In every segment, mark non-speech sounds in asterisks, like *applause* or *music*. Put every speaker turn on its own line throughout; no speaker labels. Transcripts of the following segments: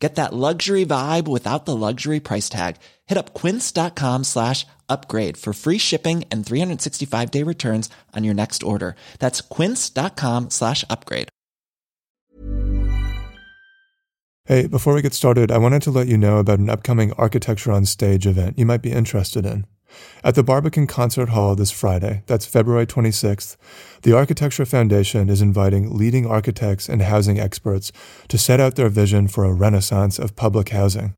Get that luxury vibe without the luxury price tag. Hit up quince.com slash upgrade for free shipping and 365 day returns on your next order. That's quince.com slash upgrade.
Hey, before we get started, I wanted to let you know about an upcoming Architecture on Stage event you might be interested in. At the Barbican Concert Hall this Friday, that's February 26th, the Architecture Foundation is inviting leading architects and housing experts to set out their vision for a renaissance of public housing.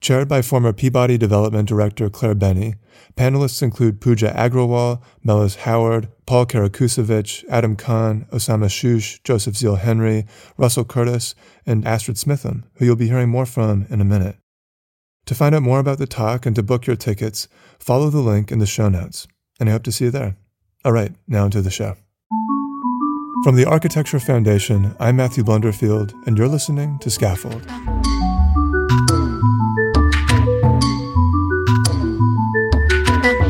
Chaired by former Peabody Development Director Claire Bennie, panelists include Pooja Agrawal, Mellis Haward, Paul Karakusevic, Adam Khan, Osama Shush, Joseph Zeal Henry, Russell Curtis, and Astrid Smitham, who you'll be hearing more from in a minute. To find out more about the talk and to book your tickets, follow the link in the show notes. And I hope to see you there. All right, now into the show. From the Architecture Foundation, I'm Matthew Blunderfield, and you're listening to Scaffold.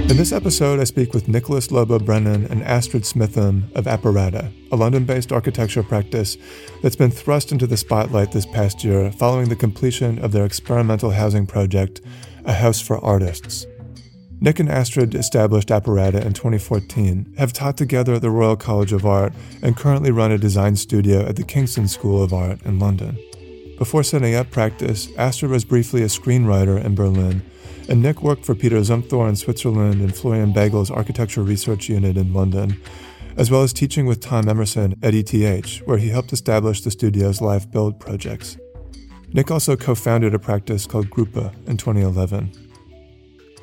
In this episode, I speak with Nicholas Lobo Brennan and Astrid Smitham of Apparata, a London based architecture practice that's been thrust into the spotlight this past year following the completion of their experimental housing project, A House for Artists. Nick and Astrid established Apparata in 2014, have taught together at the Royal College of Art, and currently run a design studio at the Kingston School of Art in London. Before setting up practice, Astrid was briefly a screenwriter in Berlin and Nick worked for Peter Zumthor in Switzerland and Florian Beigel's Architecture Research Unit in London, as well as teaching with Tom Emerson at ETH, where he helped establish the studio's live build projects. Nick also co founded a practice called Grupa in 2011.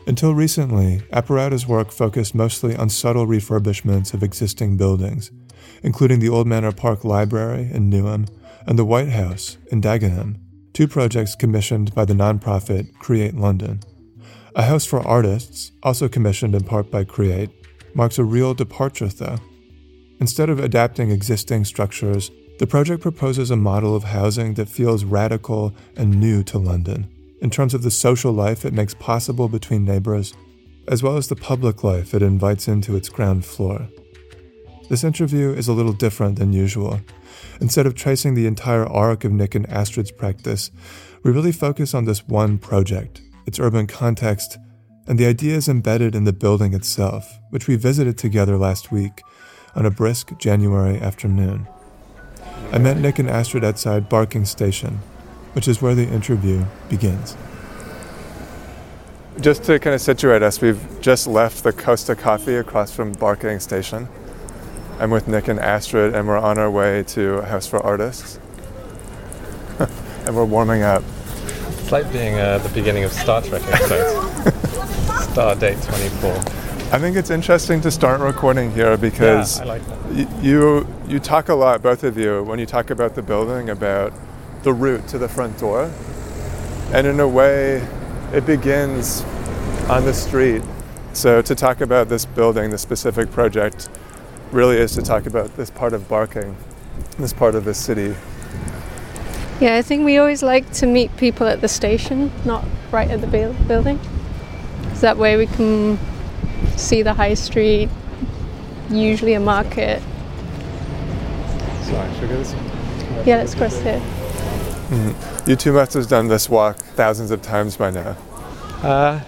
Until recently, Apparata's work focused mostly on subtle refurbishments of existing buildings, including the Old Manor Park Library in Newham and the White House in Dagenham, two projects commissioned by the nonprofit Create London. A House for Artists, also commissioned in part by Create, marks a real departure, though. Instead of adapting existing structures, the project proposes a model of housing that feels radical and new to London, in terms of the social life it makes possible between neighbors, as well as the public life it invites into its ground floor. This interview is a little different than usual. Instead of tracing the entire arc of Nick and Astrid's practice, we really focus on this one project its urban context, and the ideas embedded in the building itself, which we visited together last week on a brisk January afternoon. I met Nick and Astrid outside Barking Station, which is where the interview begins. Just to kind of situate us, we've just left the Costa Coffee across from Barking Station. I'm with Nick and Astrid, and we're on our way to a House for Artists. *laughs* and we're warming up.
It's like being uh, the beginning of Star Trek episodes. *laughs* Star date 24.
I think it's interesting to start recording here because
yeah, like
y- you you talk a lot, both of you, when you talk about the building, about the route to the front door, and in a way, it begins on the street. So to talk about this building, this specific project, really is to talk about this part of Barking, this part of the city.
Yeah, I think we always like to meet people at the station, not right at the building. Because that way we can see the high street, usually a market.
Sorry, should we go this
Yeah, let's cross here.
Mm-hmm. You two must have done this walk thousands of times by now.
Uh,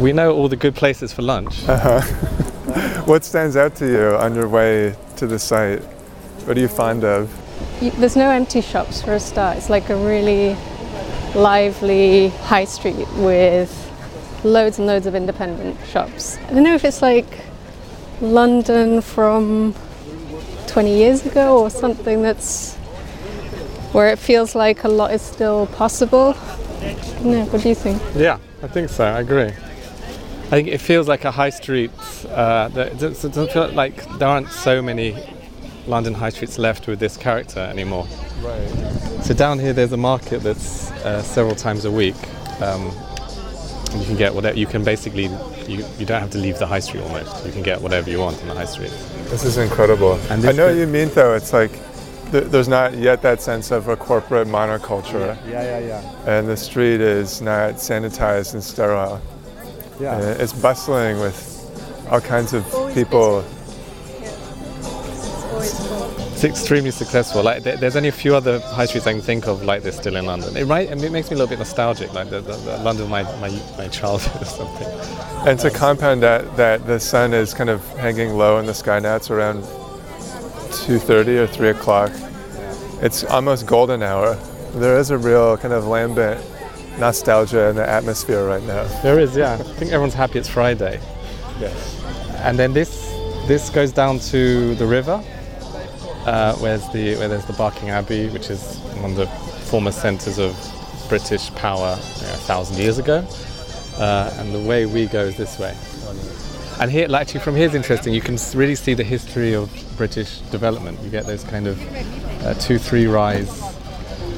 we know all the good places for lunch.
Uh-huh. *laughs* what stands out to you on your way to the site? What are you fond of?
There's no empty shops for a start. It's like a really lively high street with loads and loads of independent shops. I don't know if it's like London from 20 years ago or something that's where it feels like a lot is still possible. No, what do you think?
Yeah, I think so. I agree. I think it feels like a high street. Uh, it doesn't feel like there aren't so many London high streets left with this character anymore.
Right.
So down here, there's a market that's uh, several times a week. Um, you can get whatever. You can basically you, you don't have to leave the high street almost. You can get whatever you want in the high street.
This is incredible.
And
I know what you mean, though. It's like th- there's not yet that sense of a corporate monoculture,
Yeah, yeah, yeah.
and the street is not sanitized and sterile.
Yeah.
And it's bustling with all kinds of people.
It's extremely successful. Like there, there's only a few other high streets I can think of like this still in London. It right, it makes me a little bit nostalgic, like the, the, the London of my, my my childhood or something.
And to compound that, that the sun is kind of hanging low in the sky now. It's around 2:30 or 3 o'clock. It's almost golden hour. There is a real kind of lambent nostalgia in the atmosphere right now.
There is, yeah. I think everyone's happy it's Friday.
Yes.
And then this this goes down to the river, uh, where's the where there's the Barking Abbey, which is one of the former centres of British power you know, a thousand years ago. Uh, and the way we go is this way. And here, actually, from here is interesting. You can really see the history of British development. You get those kind of uh, two, three rise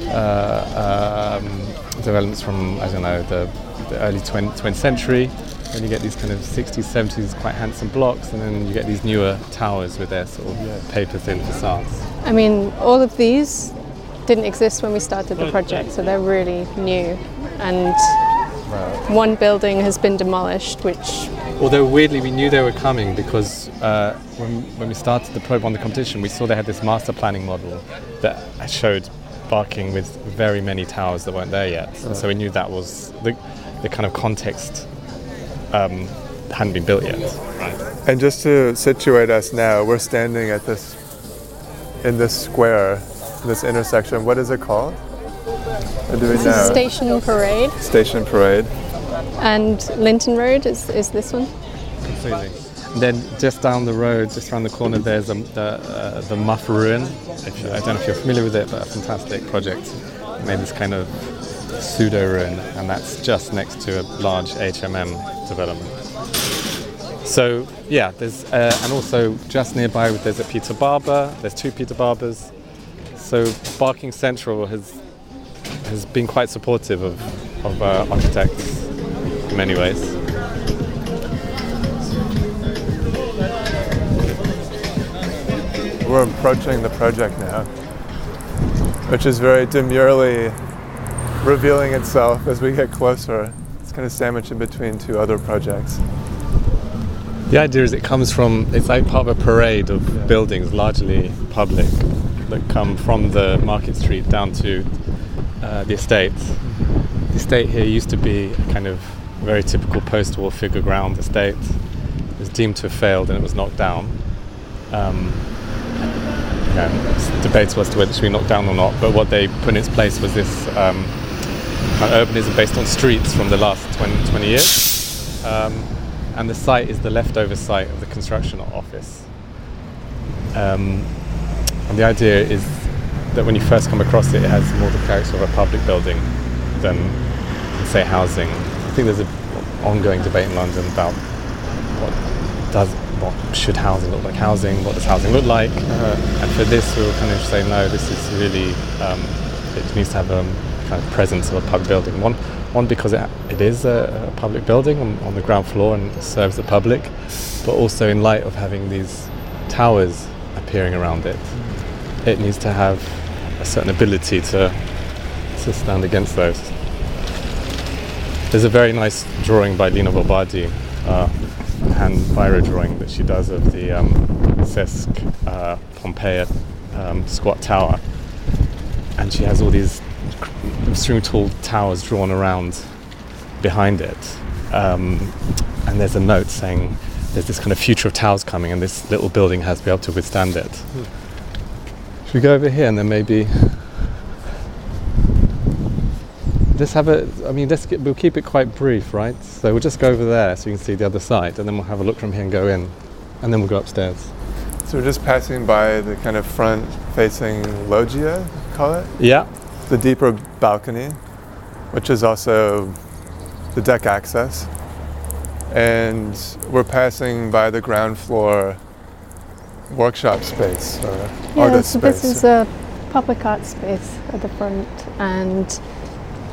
uh, um, developments from I don't know the, the early 20th, 20th century. Then you get these kind of 60s, 70s quite handsome blocks, and then you get these newer towers with their sort of paper thin facades.
I mean, all of these didn't exist when we started the project, so they're really new. And one building has been demolished, which
Although weirdly, we knew they were coming because uh, when, when we started the probe on the competition, we saw they had this master planning model that showed Barking with very many towers that weren't there yet. And so we knew that was the, the kind of context um, hadn't been built yet.
And just to situate us now, we're standing at this in this square, this intersection. What is it called? What do we
this is
know?
Station Parade,
Station Parade.
and Linton Road is, is this one.
Completely. And then just down the road, just around the corner, there's um, the, uh, the muf Ruin. If you, I don't know if you're familiar with it, but a fantastic project. It made this kind of pseudo ruin, and that's just next to a large HMM development. So yeah, there's uh, and also just nearby there's a Peter Barber. There's two Peter Barbers. So Barking Central has has been quite supportive of of uh, architects in many ways.
We're approaching the project now, which is very demurely revealing itself as we get closer. Kind of sandwiched in between two other projects.
The idea is it comes from, it's like part of a parade of buildings, largely public, that come from the Market Street down to uh, the estate. The estate here used to be a kind of very typical post war figure ground estate. It was deemed to have failed and it was knocked down. Um, you know, it's as to whether it should be knocked down or not, but what they put in its place was this um, kind of urbanism based on streets from the last 20, 20 years. Um, and the site is the leftover site of the construction office. Um, and the idea is that when you first come across it, it has more the character of a public building than, say, housing. I think there's an ongoing debate in London about what does what should housing look like housing, what does housing look like, and for this we'll kind of say no, this is really um, it needs to have a kind of presence of a public building. One, one because it, it is a, a public building on, on the ground floor and serves the public, but also in light of having these towers appearing around it, it needs to have a certain ability to to stand against those. There's a very nice drawing by Lina Bo Bardi, uh, hand biro drawing that she does of the um, SESC uh, Pompeia um, squat tower, and she has all these extremely tall towers drawn around behind it. Um, and there's a note saying there's this kind of future of towers coming, and this little building has to be able to withstand it. Should we go over here and then maybe just have a? I mean, let's get, we'll keep it quite brief, right? So we'll just go over there so you can see the other side, and then we'll have a look from here and go in, and then we'll go upstairs.
So we're just passing by the kind of front-facing loggia, call it,
Yeah,
the deeper balcony, which is also the deck access, and we're passing by the ground floor workshop space or
Yeah,
artist
so this is a public art space at the front, and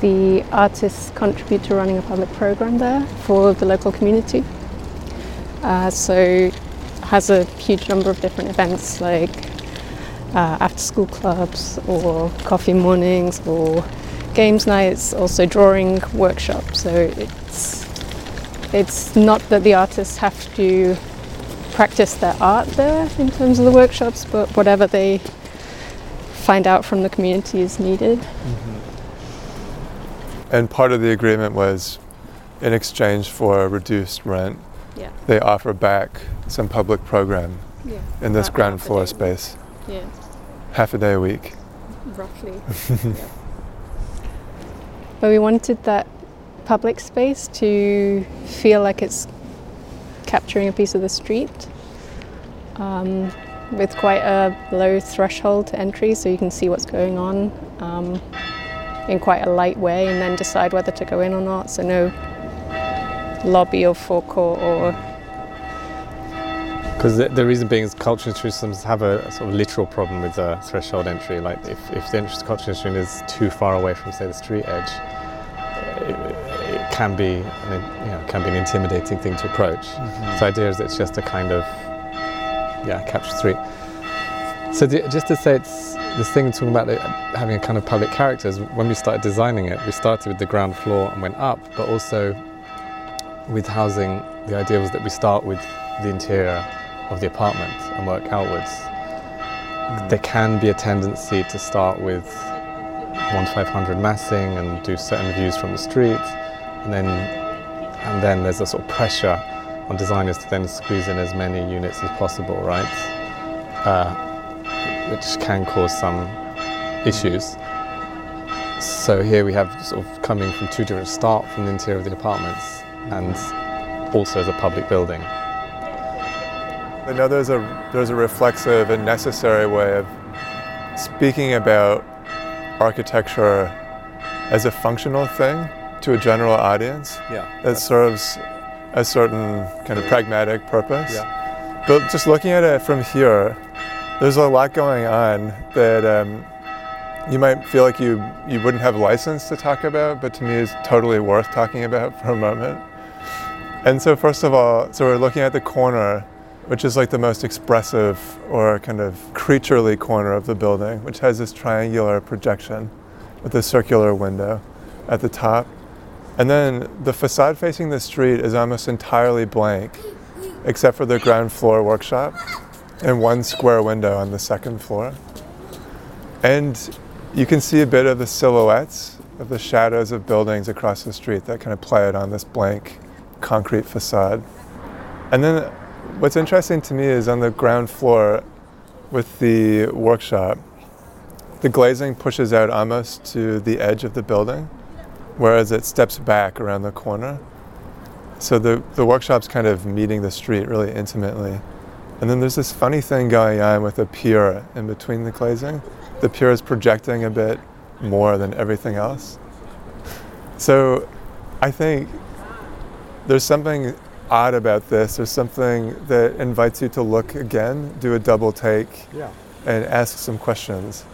the artists contribute to running a public program there for the local community. Uh, so has a huge number of different events like uh, after school clubs or coffee mornings or games nights, also drawing workshops. So it's it's not that the artists have to practice their art there in terms of the workshops, but whatever they find out from the community is needed. Mm-hmm.
And part of the agreement was in exchange for reduced rent, yeah. they offer back some public program yeah. in this ground floor space. Yeah. Half a day a week.
Roughly. *laughs* yeah. But we wanted that public space to feel like it's capturing a piece of the street um, with quite a low threshold to entry so you can see what's going on. Um, in quite a light way and then decide whether to go in or not. So no lobby or forecourt or.
Because the, the, reason being is cultural institutions have a, sort of literal problem with the threshold entry. Like if, if the entrance cultural institution is too far away from, say, the street edge, it, it can be, an, you know, can be an intimidating thing to approach. Mm-hmm. So the idea is it's just a kind of, yeah, capture street. So the, just to say it's this thing talking about it, having a kind of public characters, when we started designing it, we started with the ground floor and went up, but also with housing, the idea was that we start with the interior of the apartment and work outwards. Mm. There can be a tendency to start with 1 to 500 massing and do certain views from the street, and then, and then there's a sort of pressure on designers to then squeeze in as many units as possible, right? Uh, which can cause some issues. So here we have sort of coming from two different start from the interior of the apartments and also as a public building.
I know there's a there's a reflexive and necessary way of speaking about architecture as a functional thing to a general audience yeah, that serves a certain kind of pragmatic purpose. Yeah. But just looking at it from here, there's a lot going on that um, you might feel like you, you wouldn't have license to talk about, but to me is totally worth talking about *laughs* for a moment. And so, first of all, so we're looking at the corner, which is like the most expressive or kind of creaturely corner of the building, which has this triangular projection with a circular window at the top. And then the facade facing the street is almost entirely blank, except for the ground floor workshop and one square window on the second floor. And you can see a bit of the silhouettes of the shadows of buildings across the street that kind of play out on this blank concrete facade. And then what's interesting to me is on the ground floor with the workshop, the glazing pushes out almost to the edge of the building, whereas it steps back around the corner. So the, the workshop's kind of meeting the street really intimately. And then there's this funny thing going on with the pier in between the glazing. The pier is projecting a bit more than everything else. So I think there's something odd about this. There's something that invites you to look again, do a double take, yeah. and ask some questions.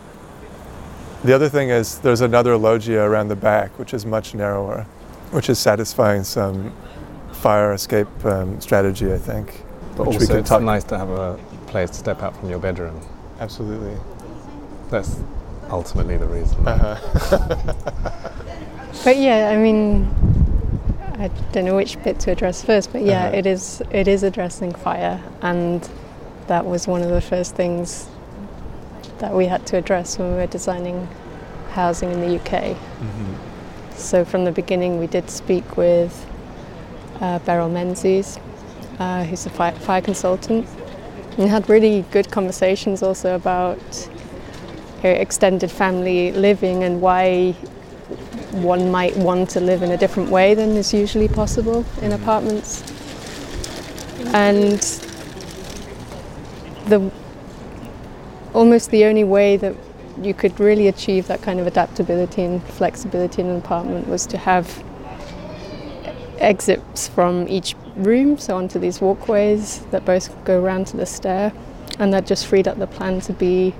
The other thing is there's another loggia around the back, which is much narrower, which is satisfying some fire escape um, strategy, I think.
But also, we can it's talk. nice to have a place to step out from your bedroom.
Absolutely.
That's ultimately the reason. Uh-huh. *laughs*
but yeah, I mean, I don't know which bit to address first, but yeah, uh-huh. it is it is addressing fire, and that was one of the first things that we had to address when we were designing housing in the UK. Mm-hmm. So from the beginning, we did speak with uh, Beryl Menzies, uh, who's a fire, fire consultant. And had really good conversations also about extended family living and why one might want to live in a different way than is usually possible in mm. apartments. And the almost the only way that you could really achieve that kind of adaptability and flexibility in an apartment was to have exits from each room, so onto these walkways that both go around to the stair, and that just freed up the plan to be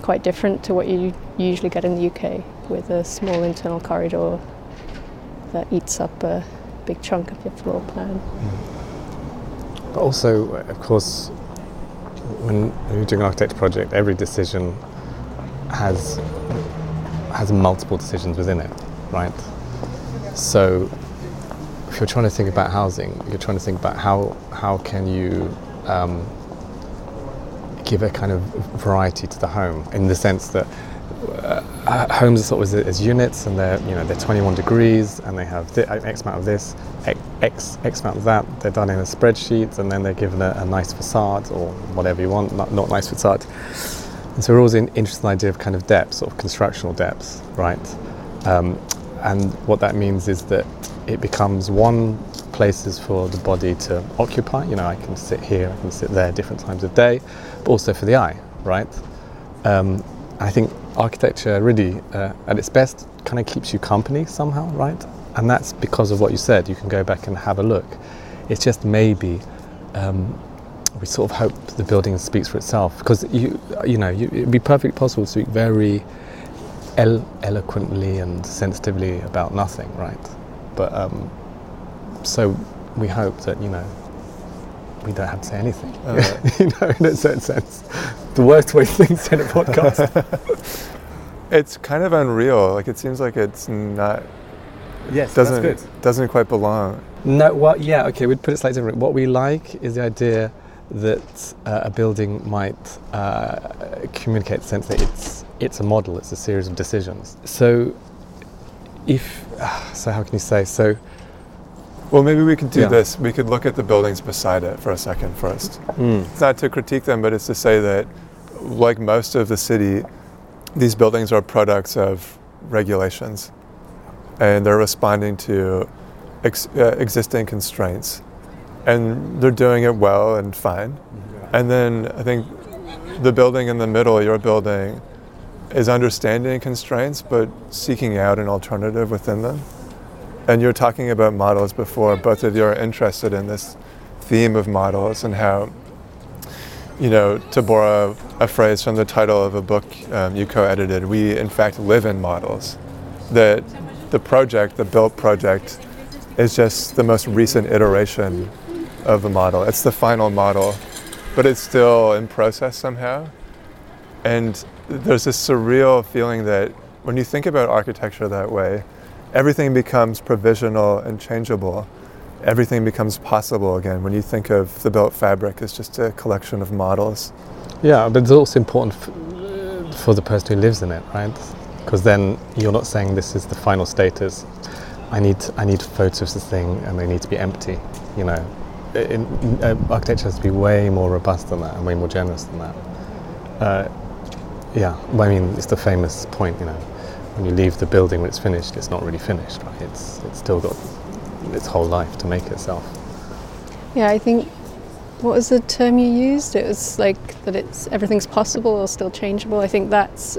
quite different to what you usually get in the UK with a small internal corridor that eats up a big chunk of your floor plan.
But also, of course, when you're doing an architecture project, every decision has has multiple decisions within it, right? So, if you're trying to think about housing, you're trying to think about how how can you um, give a kind of variety to the home in the sense that uh, homes are sort of as, as, units and they're you know they're 21 degrees and they have th- x amount of this x x amount of that. They're done in a spreadsheet and then they're given a, a nice facade or whatever you want not, not nice facade. And so we're always in, interested in the idea of kind of depth sort of constructional depth right? Um, and what that means is that it becomes one places for the body to occupy. You know I can sit here I can sit there different times of day but also for the eye right? Um, I think architecture really, uh, at its best, kind of keeps you company somehow, right? And that's because of what you said. You can go back and have a look. It's just maybe um, we sort of hope the building speaks for itself because you, you know, you, it'd be perfectly possible to speak very elo- eloquently and sensitively about nothing, right? But um, so we hope that you know we don't have to say anything. *laughs* Uh, you know, in a certain sense, the worst way things said a podcast. *laughs*
it's kind of unreal. Like it seems like it's not.
Yes,
doesn't
that's good.
doesn't quite belong.
No, well, yeah, okay. We'd put it slightly different. What we like is the idea that uh, a building might uh, communicate the sense that it's it's a model. It's a series of decisions. So, if so, how can you say so?
Well, maybe we can do yeah. this. We could look at the buildings beside it for a second first. Mm. It's not to critique them, but it's to say that, like most of the city, these buildings are products of regulations, and they're responding to ex- uh, existing constraints, and they're doing it well and fine. And then I think the building in the middle, your building, is understanding constraints but seeking out an alternative within them. And you're talking about models before. Both of you are interested in this theme of models and how, you know, to borrow a phrase from the title of a book um, you co-edited, we in fact live in models. That the project, the built project, is just the most recent iteration of the model. It's the final model, but it's still in process somehow. And there's this surreal feeling that when you think about architecture that way, everything becomes provisional and changeable. Everything becomes possible again when you think of the built fabric as just a collection of models.
Yeah, but it's also important f- for the person who lives in it, right? Because then you're not saying this is the final status. I need I need photos of the thing, and they need to be empty. You know, in, uh, architecture has to be way more robust than that and way more generous than that. Uh, yeah, I mean, it's the famous point, you know, when you leave the building when it's finished, it's not really finished, right? It's, it's still got its whole life to make itself.
Yeah, I think what was the term you used? It was like that it's everything's possible or still changeable. I think that's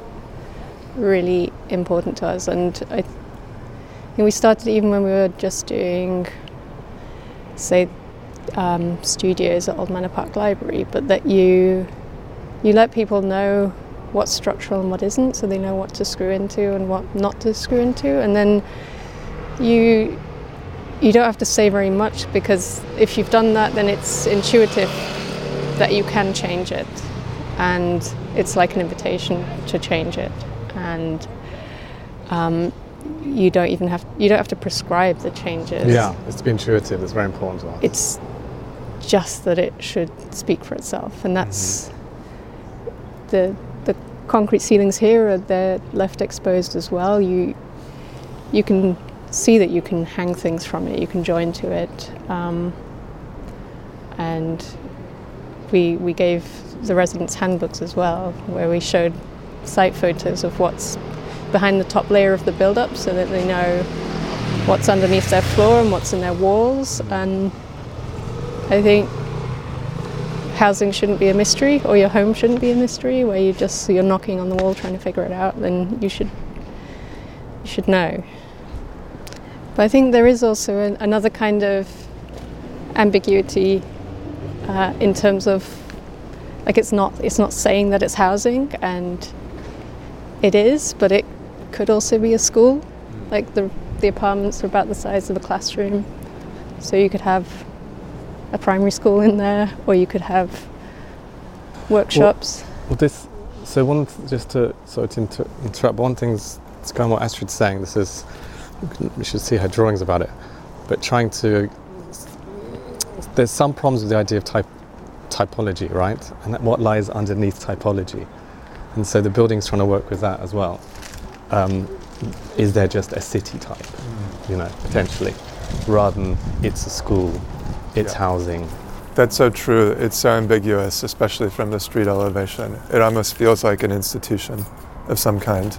really important to us, and I think we started even when we were just doing, say, um, studios at Old Manor Park Library, but that you you let people know what's structural and what isn't, so they know what to screw into and what not to screw into. And then you you don't have to say very much because if you've done that, then it's intuitive that you can change it, and it's like an invitation to change it. And um, you don't even have you don't have to prescribe the changes.
Yeah, it's to be intuitive. It's very important. to us.
It's just that it should speak for itself, and that's mm-hmm. the concrete ceilings here are they're left exposed as well. You you can see that you can hang things from it. You can join to it, um, and we we gave the residents handbooks as well, where we showed site photos of what's behind the top layer of the build-up, so that they know what's underneath their floor and what's in their walls. And I think housing shouldn't be a mystery or your home shouldn't be a mystery where you just you're knocking on the wall trying to figure it out then you should you should know but I think there is also an, another kind of ambiguity uh, in terms of like it's not it's not saying that it's housing and it is, but it could also be a school. Like the the apartments are about the size of a classroom, so you could have a primary school in there, or you could have workshops.
Well, this. So one, just to sort of inter- interrupt. One thing's it's kind of what Astrid's saying. This is we should see her drawings about it, but trying to. There's some problems with the idea of type, typology, right? And what lies underneath typology, and so the building's trying to work with that as well. Um, is there just a city type, you know, potentially, rather than it's a school, it's
Yeah.
housing,
That's so true. It's so ambiguous, especially from the street elevation. It almost feels like an institution of some kind.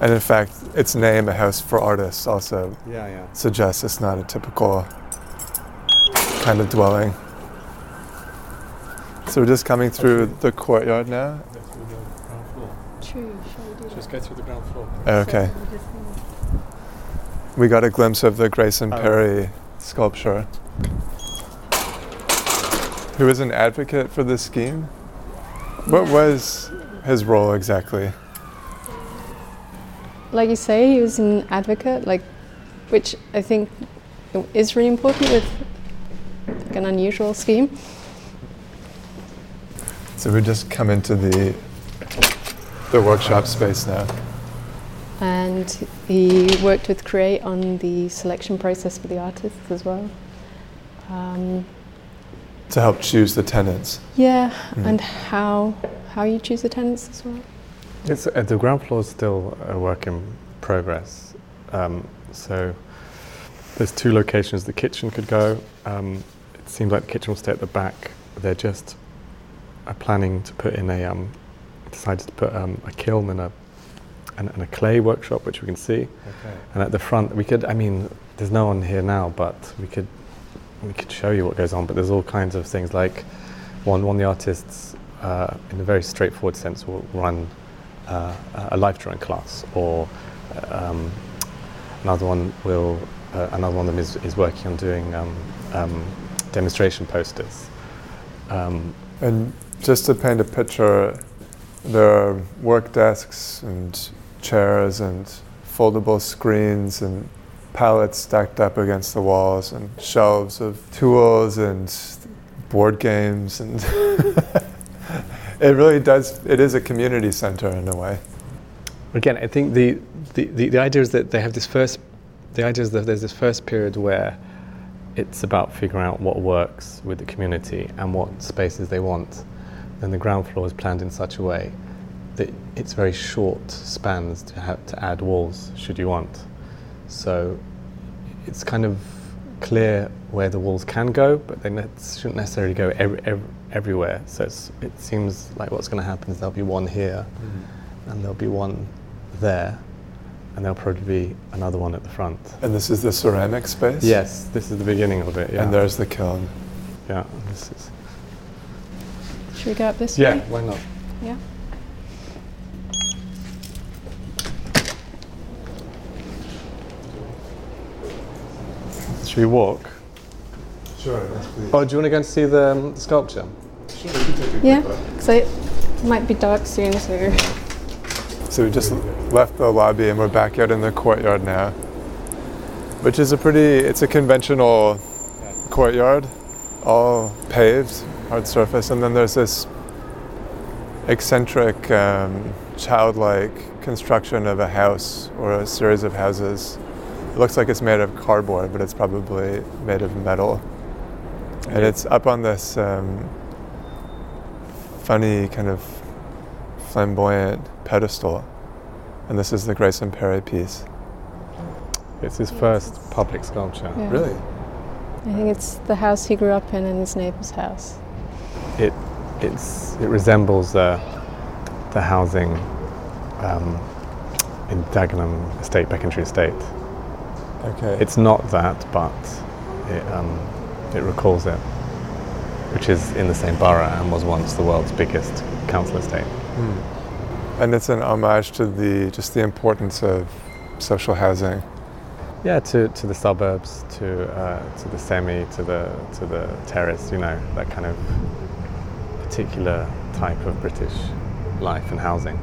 And in fact, its name, A House for Artists, also
Yeah, yeah.
suggests it's not a typical kind of dwelling. So we're just coming through the courtyard now.
True.
Just go through the ground floor.
Okay. We got a glimpse of the Grayson
Oh.
Perry sculpture. Who was an advocate for this scheme? What was his role exactly?
Like you say, he was an advocate, like, which I think is really important with like, an unusual scheme.
So we just come into the the workshop space now.
And he worked with Create on the selection process for the artists as well. Um,
to help choose the tenants.
yeah,
Mhm.
and how how you choose the tenants as well.
It's uh, the ground floor is still a work in progress. Um, so there's two locations the kitchen could go. Um, it seems like the kitchen will stay at the back. They're just are planning to put in a um, decided to put um, a kiln and a and, and a clay workshop, which we can see.
Okay.
And at the front, we could. I mean, there's no one here now, but we could we could show you what goes on. But there's all kinds of things like one one of the artists, uh, in a very straightforward sense, will run uh, a life drawing class, or um, another one will uh, another one of them is, is working on doing um, um, demonstration posters. Um,
And just to paint a picture, there are work desks and chairs and foldable screens and pallets stacked up against the walls and shelves of tools and board games and *laughs* it really does it is a community center in a way.
again, I think the, the, the, the idea is that they have this first, the idea is that there's this first period where it's about figuring out what works with the community and what spaces they want. Then the ground floor is planned in such a way that it's very short spans to have to add walls should you want. So it's kind of clear where the walls can go, but they ne- shouldn't necessarily go every, every, everywhere. So it's, it seems like what's going to happen is there'll be one here mm-hmm. and there'll be one there, and there'll probably be another one at the front.
And this is the ceramic space?
Yes, this is the beginning of it. Yeah,
And there's the kiln.
yeah. This is
Should we go up this
yeah.
way? Yeah.
Why not?
Yeah.
Should we walk?
Sure, please.
Oh, do you want to go and see the, um, the sculpture?
Sure, we can take
Yeah,
quick
because it might be dark soon, so
So we just left the lobby and we're back out in the courtyard now, which is a pretty, it's a conventional courtyard, all paved, hard surface, and then there's this eccentric, um, childlike construction of a house or a series of houses. It looks like it's made of cardboard, but it's probably made of metal. And it's up on this um, funny kind of flamboyant pedestal. And this is the Grayson Perry piece.
It's his first public sculpture.
yeah.
Really?
I think it's the house he grew up in and his neighbor's house.
It it's it resembles uh, the housing um, in Dagenham Estate, Becontree Estate.
Okay.
It's not that, but it, um, it recalls it, which is in the same borough and was once the world's biggest council estate.
Hmm. And it's an homage to the just the importance of social housing.
Yeah, to, to the suburbs, to uh, to the semi, to the to the terrace. You know that kind of particular type of British life and housing.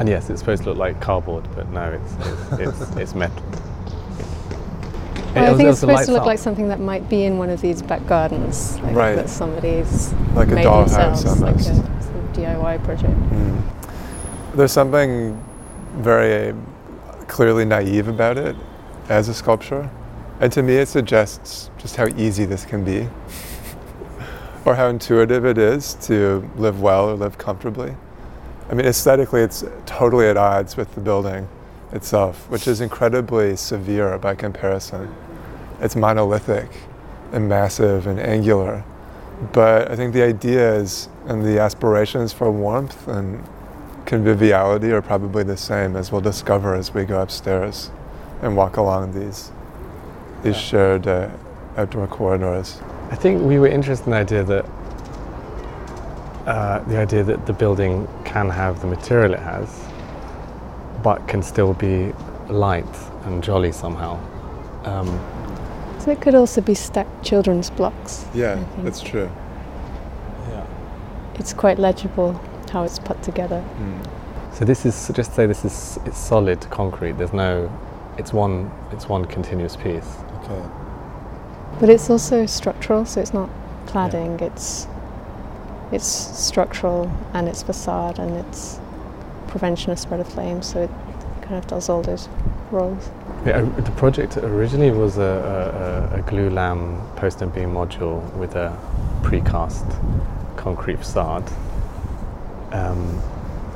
And yes, it's supposed to look like cardboard, but no, it's it's, it's, it's metal.
Well, I
also-
think it's supposed to look
up.
like something that might be in one of these back gardens, like
Right.
that somebody's
Like a dollhouse
themselves, like
almost.
a sort of DIY project.
Mm. There's something very clearly naive about it as a sculpture. And to me, it suggests just how easy this can be, *laughs* or how intuitive it is to live well or live comfortably. I mean, aesthetically, it's totally at odds with the building itself, which is incredibly severe by comparison. It's monolithic and massive and angular. But I think the ideas and the aspirations for warmth and conviviality are probably the same as we'll discover as we go upstairs and walk along these these shared uh, outdoor corridors.
I think we were interested in the idea that uh, the idea that the building can have the material it has, but can still be light and jolly somehow. Um,
So it could also be stacked children's blocks.
Yeah, that's true.
yeah.
It's quite legible how it's put together.
So this is just say this is it's solid concrete. There's no, it's one it's one continuous piece.
Okay.
But it's also structural, so it's not cladding. It's it's structural and it's facade and it's prevention of spread of flames. So it kind of does all those roles.
Yeah, uh, the project originally was a, a, a- a glulam post and beam module with a precast concrete facade. Um,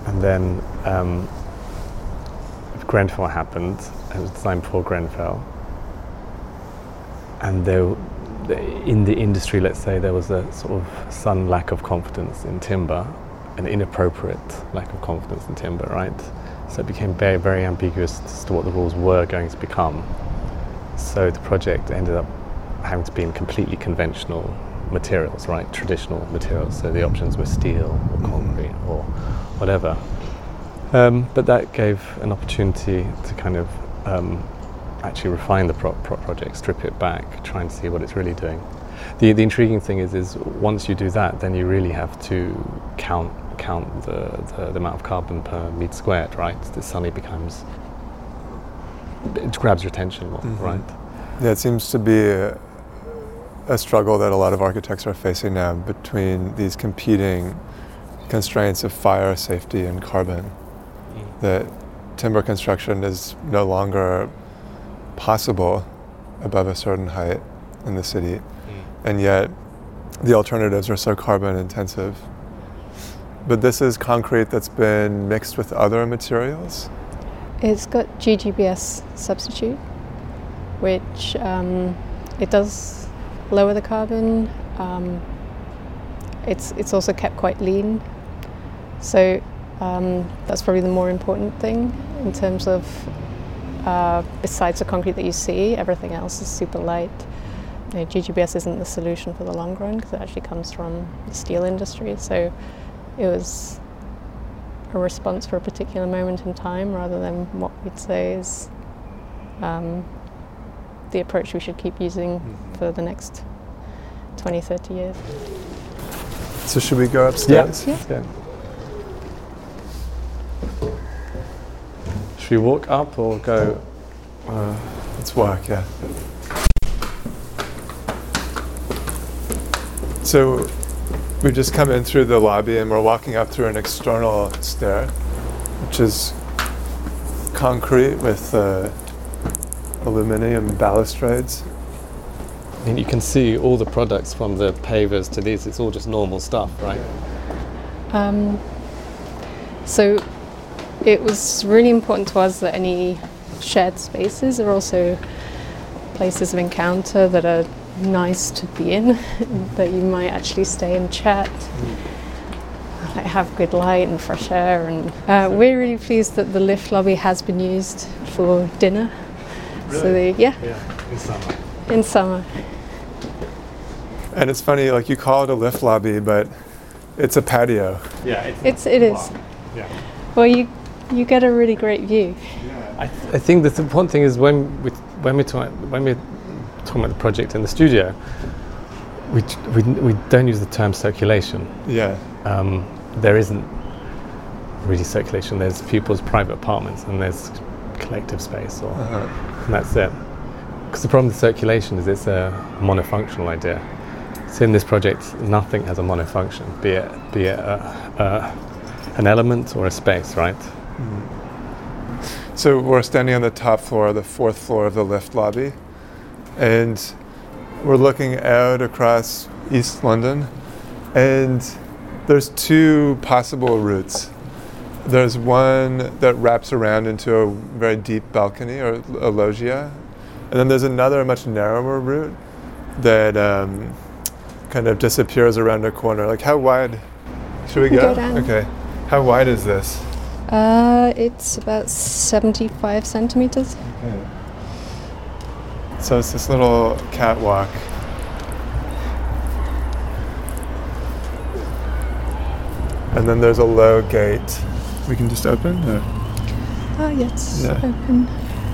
and then um, Grenfell happened, it was designed before Grenfell. And there, in the industry, let's say, there was a sort of sudden lack of confidence in timber, an inappropriate lack of confidence in timber, right? So it became very, very ambiguous as to what the rules were going to become. So the project ended up having to be in completely conventional materials, right? Traditional materials. So the options were steel or concrete or whatever. Um, but that gave an opportunity to kind of um, actually refine the pro- pro- project, strip it back, try and see what it's really doing. The, the intriguing thing is, is once you do that, then you really have to count count the, the, the amount of carbon per meter squared, right? This suddenly becomes it grabs your attention more,
Mhm.
right?
Yeah, it seems to be a, a struggle that a lot of architects are facing now between these competing constraints of fire, safety, and carbon. That timber construction is no longer possible above a certain height in the city, and yet the alternatives are so carbon intensive. But this is concrete that's been mixed with other materials.
It's got GGBS substitute, which um, it does lower the carbon. Um, it's it's also kept quite lean, so um, that's probably the more important thing in terms of uh, besides the concrete that you see, everything else is super light. You know, GGBS isn't the solution for the long run because it actually comes from the steel industry. So it was a response for a particular moment in time rather than what we'd say is um, the approach we should keep using for the next 20, 30 years.
So should we go upstairs?
Yeah.
Yeah. Should we walk up or go?
Uh, let's walk, yeah. So we've just come in through the lobby and we're walking up through an external stair, which is concrete with uh, aluminum balustrades.
I mean, you can see all the products from the pavers to these. It's all just normal stuff, right?
Um, so it was really important to us that any shared spaces are also places of encounter that are nice to be in, *laughs* that you might actually stay and chat, like have good light and fresh air. And uh, we're really pleased that the lift lobby has been used for dinner. So they, yeah,
Yeah, in summer.
in summer.
And it's funny, like you call it a lift lobby, but it's a patio.
Yeah, it's,
It's it is.
yeah.
Well, you you get a really great view.
I, th- I think the th- one thing is when we when we talk when we're talking about the project in the studio, we t- we, we don't use the term circulation.
Yeah.
Um, there isn't really circulation. There's people's private apartments and there's collective space, or
Uh-huh.
and that's it. Because the problem with circulation is it's a monofunctional idea. So in this project, nothing has a monofunction, be it be it a, a, an element or a space, right?
So we're standing on the top floor, the fourth floor of the lift lobby, and we're looking out across East London, and there's two possible routes. There's one that wraps around into a very deep balcony or a loggia, and then there's another much narrower route that um, kind of disappears around a corner. Like how wide? Should we go?
go.
Okay. How wide is this?
Uh, it's about 75 centimeters. Okay.
So it's this little catwalk. And then there's a low gate. We can just open? Or?
Oh, yes,
Yeah.
open.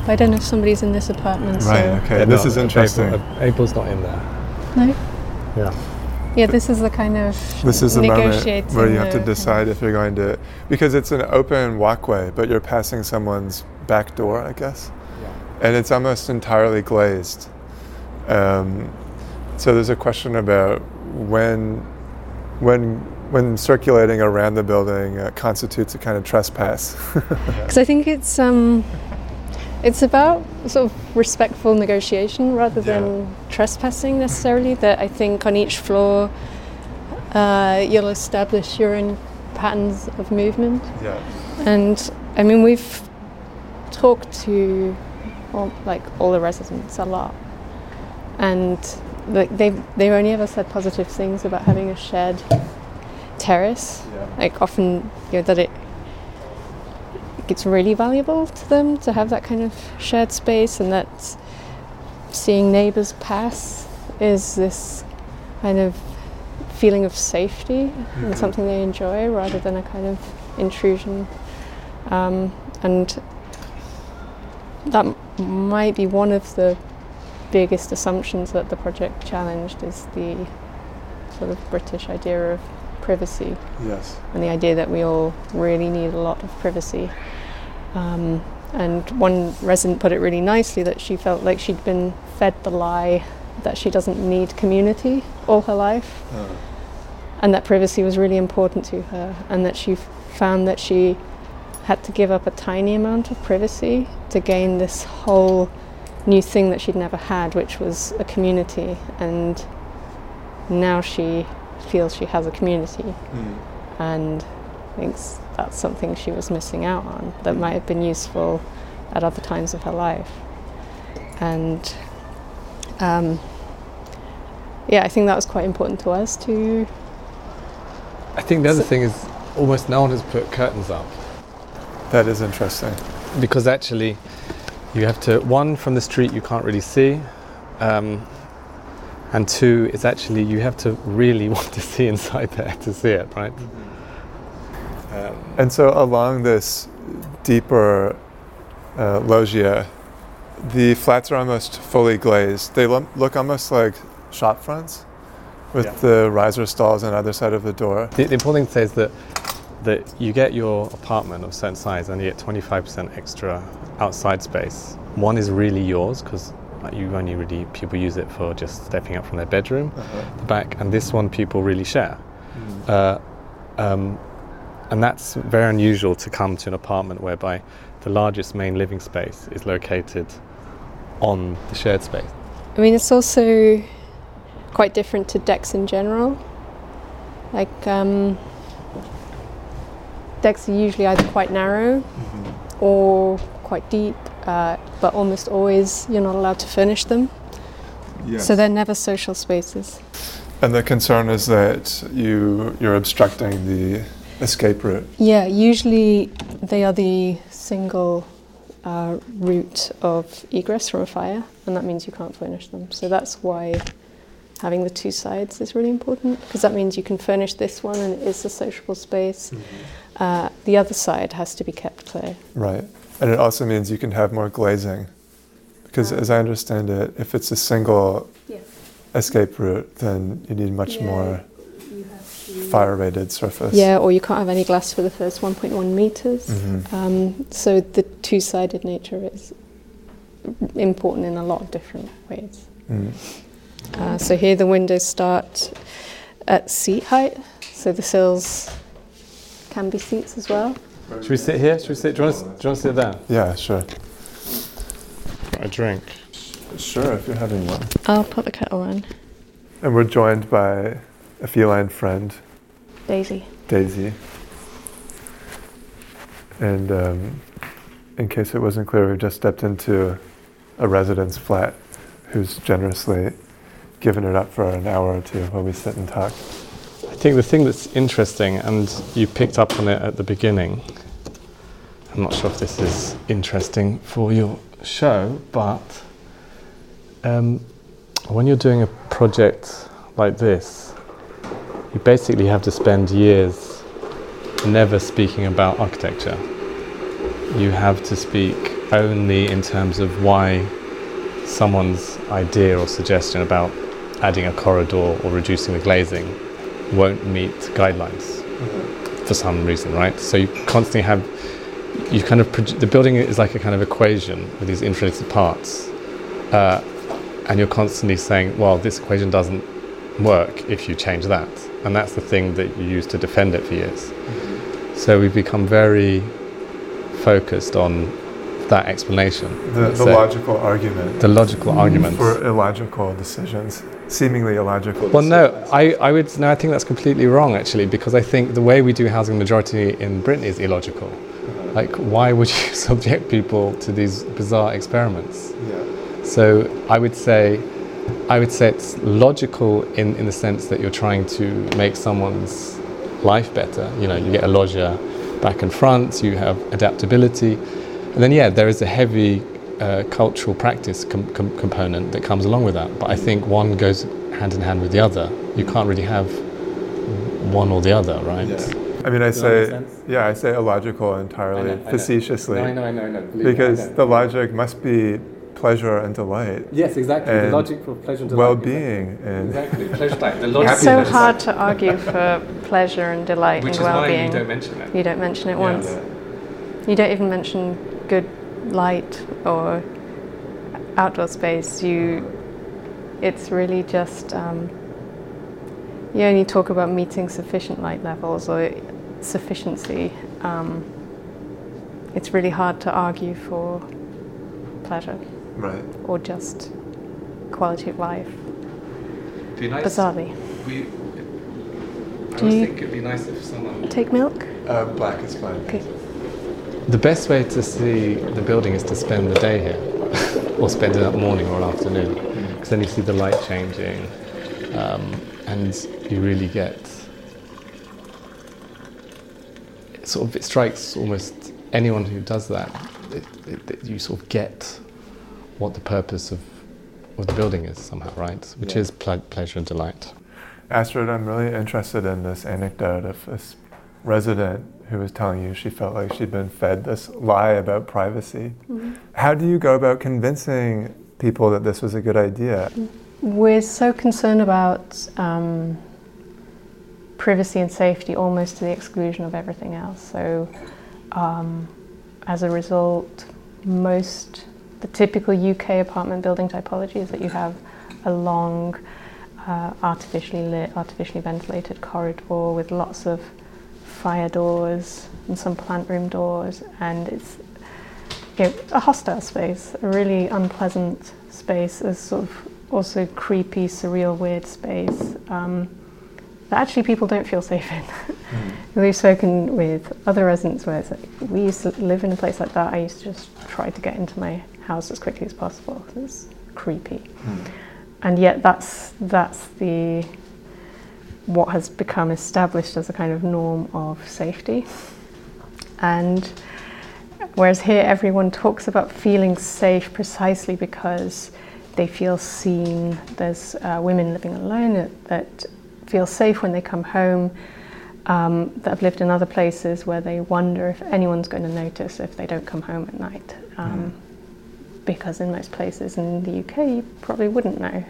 But I don't know if somebody's in this apartment.
Right,
so
okay.
Yeah,
this
no,
is interesting.
April, April's not in there.
No.
Yeah.
Yeah, this is the kind of
This is the moment
negotiating
where you have to decide if you're going to, because it's an open walkway, but you're passing someone's back door, I guess. And it's almost entirely glazed. Um, so there's a question about when, when, when circulating around the building uh, constitutes a kind of trespass. *laughs*
Because I think it's um, it's about sort of respectful negotiation rather
Yeah.
than trespassing necessarily. That I think on each floor, uh, you'll establish your own patterns of movement.
yeah.
And I mean, we've talked to all, like all the residents a lot, and like they've they've only ever said positive things about having a shared terrace.
Yeah.
Like often, you know, that it it's really valuable to them to have that kind of shared space, and that seeing neighbours pass is this kind of feeling of safety and something they enjoy rather than a kind of intrusion. Um, and that m- might be one of the biggest assumptions that the project challenged is the sort of British idea of privacy
Yes.
and the idea that we all really need a lot of privacy. Um, and one resident put it really nicely that she felt like she'd been fed the lie that she doesn't need community all her life. And that privacy was really important to her and that she found that she had to give up a tiny amount of privacy to gain this whole new thing that she'd never had which was a community. And now she feels she has a community and thinks that's something she was missing out on that might have been useful at other times of her life. And um, yeah I think that was quite important to us to
I think the other
So-
thing is almost no one has put curtains up.
That is interesting.
because actually you have to one from the street you can't really see um, and two it's actually you have to really *laughs* want to see inside there to see it right um,
And so along this deeper uh, loggia, the flats are almost fully glazed. They lo- look almost like shop fronts with
Yeah.
the riser stalls on either side of the door.
the, the important thing to say is that that you get your apartment of a certain size and you get 25% extra outside space one is really yours because you only really people use it for just stepping up from their bedroom the back, and this one people really share. Uh, um, and that's very unusual to come to an apartment whereby the largest main living space is located on the shared space.
I mean, it's also quite different to decks in general. Like, um, decks are usually either quite narrow or quite deep, uh, but almost always you're not allowed to furnish them. So they're never social spaces.
And the concern is that you you're obstructing the escape route.
Yeah, usually they are the single uh, route of egress from a fire, and that means you can't furnish them. So that's why having the two sides is really important, because that means you can furnish this one and it is a sociable space. Uh, the other side has to be kept clear.
Right. And it also means you can have more glazing. Because as I understand it, if it's a single
Yeah.
escape route, then you need much
Yeah.
more.
You have
fire rated surface.
Yeah, or you can't have any glass for the first 1.1 meters.
Mhm.
Um, so the two sided nature is important in a lot of different ways.
Mm.
Uh, so here the windows start at seat height, so the sills can be seats as well.
Should we sit here? Should we sit? Do you want to, do you want to sit there?
Yeah, sure.
A drink.
Sure, if you're having one.
I'll put the kettle on.
And we're joined by a feline friend,
Daisy.
Daisy. And um, in case it wasn't clear, we've just stepped into a residence flat who's generously given it up for an hour or two while we sit and talk.
I think the thing that's interesting, and you picked up on it at the beginning, I'm not sure if this is interesting for your show, but um, when you're doing a project like this, you basically have to spend years never speaking about architecture. You have to speak only in terms of why someone's idea or suggestion about adding a corridor or reducing the glazing won't meet guidelines for some reason, right? So you constantly have, you kind of, the building is like a kind of equation with these interrelated parts. Uh, and you're constantly saying, well, this equation doesn't work if you change that. And that's the thing that you use to defend it for years. So we've become very focused on that explanation.
The, the
So
logical argument
the logical argument.
for illogical decisions, seemingly illogical
Well, no. I, I would no, I think that's completely wrong actually, because I think the way we do housing majority in Britain is illogical. Like, why would you *laughs* subject people to these bizarre experiments?
Yeah.
So I would say, I would say it's logical in, in the sense that you're trying to make someone's life better. You know, you get a loggia back and front, you have adaptability, and then yeah, there is a heavy uh, cultural practice com- com- component that comes along with that. But I think one goes hand in hand with the other. You can't really have one or the other, right? Yeah.
I mean, I
Does
say, yeah, I say illogical entirely,
I know, I know.
facetiously,
No, I know, I know, I know. Believe me, I
because
know.
the logic must be pleasure and delight,
yes, exactly.
and
the logic for pleasure and delight.
well-being, and
Exactly, *laughs* pleasure delight. The
It's so hard to argue for pleasure and delight
Which
and
is
well-being.
you don't mention it.
You don't mention it
Yeah.
once. You don't even mention good light or outdoor space. You, it's really just um, you only talk about meeting sufficient light levels or sufficiency. Um, it's really hard to argue for pleasure
right.
or just quality of life.
Be nice.
Bizarrely,
We, I
Do
always
you-
think it'd be nice if someone.
take milk.
Uh, black is fine.
Okay.
The best way to see the building is to spend the day here, *laughs* or spend it morning or afternoon, because then you see the light changing, um, and you really get. It sort of it strikes almost anyone who does that. It, it, it- you sort of get what the purpose of, of the building is somehow, right? Which
Yeah.
is ple- pleasure and delight.
Astrid, I'm really interested in this anecdote of this resident who was telling you she felt like she'd been fed this lie about privacy. How do you go about convincing people that this was a good idea?
We're so concerned about um, privacy and safety almost to the exclusion of everything else. So, um, as a result, most the typical UK apartment building typology is that you have a long, uh, artificially lit, artificially ventilated corridor with lots of fire doors and some plant room doors, and it's you know, a hostile space, a really unpleasant space, a sort of also creepy, surreal, weird space um, that actually people don't feel safe in. We've spoken with other residents where it's like, we used to live in a place like that. I used to just try to get into my house as quickly as possible. It's creepy, and yet that's that's the what has become established as a kind of norm of safety. And whereas here everyone talks about feeling safe precisely because they feel seen. There's uh, women living alone that, that feel safe when they come home. Um, that have lived in other places where they wonder if anyone's going to notice if they don't come home at night. Um, Because in most places in the UK, you probably wouldn't know.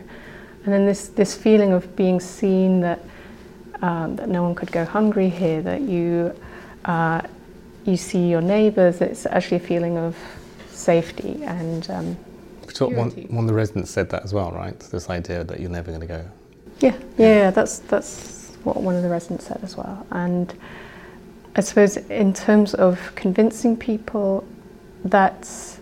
And then this, this feeling of being seen that um, that no one could go hungry here, that you uh, you see your neighbours. It's actually a feeling of safety and. Um,
one, one of the residents said that as well, right? This idea that you're never going to go.
Yeah, yeah, yeah, that's that's what one of the residents said as well. And I suppose in terms of convincing people, that's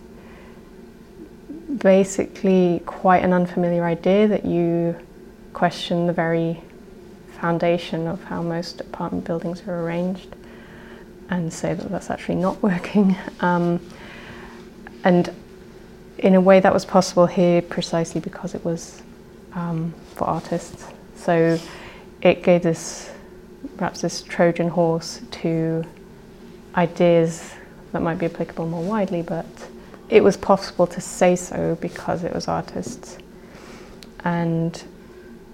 basically quite an unfamiliar idea that you question the very foundation of how most apartment buildings are arranged and say that that's actually not *laughs* working. Um, and in a way, that was possible here precisely because it was um, for artists. So it gave this perhaps this Trojan horse to ideas that might be applicable more widely, but it was possible to say so because it was artists. And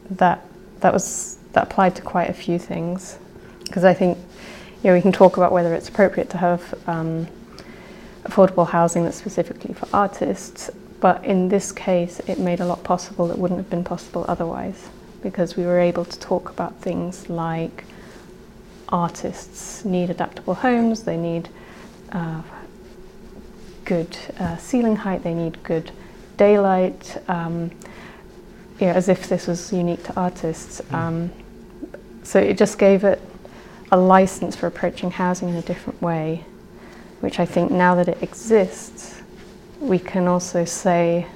that that was that applied to quite a few things. Because I think you know we can talk about whether it's appropriate to have um, affordable housing that's specifically for artists, but in this case, it made a lot possible that wouldn't have been possible otherwise, because we were able to talk about things like artists need adaptable homes, they need uh, good uh, ceiling height, they need good daylight, um, you know, as if this was unique to artists. Mm. Um, so it just gave it a license for approaching housing in a different way, which I think now that it exists, we can also say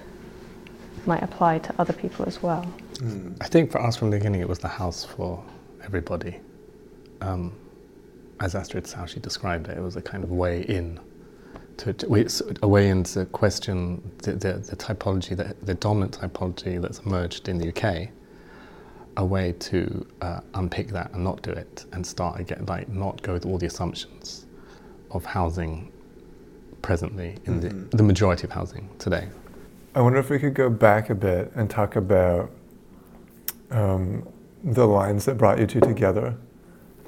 might apply to other people as well.
Mm. I think for us from the beginning, it was the house for everybody. Um, as Astrid how she described it, it was a kind of way in to, to a way into question the, the, the typology, the, the, dominant typology that's emerged in the UK, a way to uh, unpick that and not do it and start again, like not go with all the assumptions of housing presently in mm-hmm. the, the majority of housing today.
I wonder if we could go back a bit and talk about um, the lines that brought you two together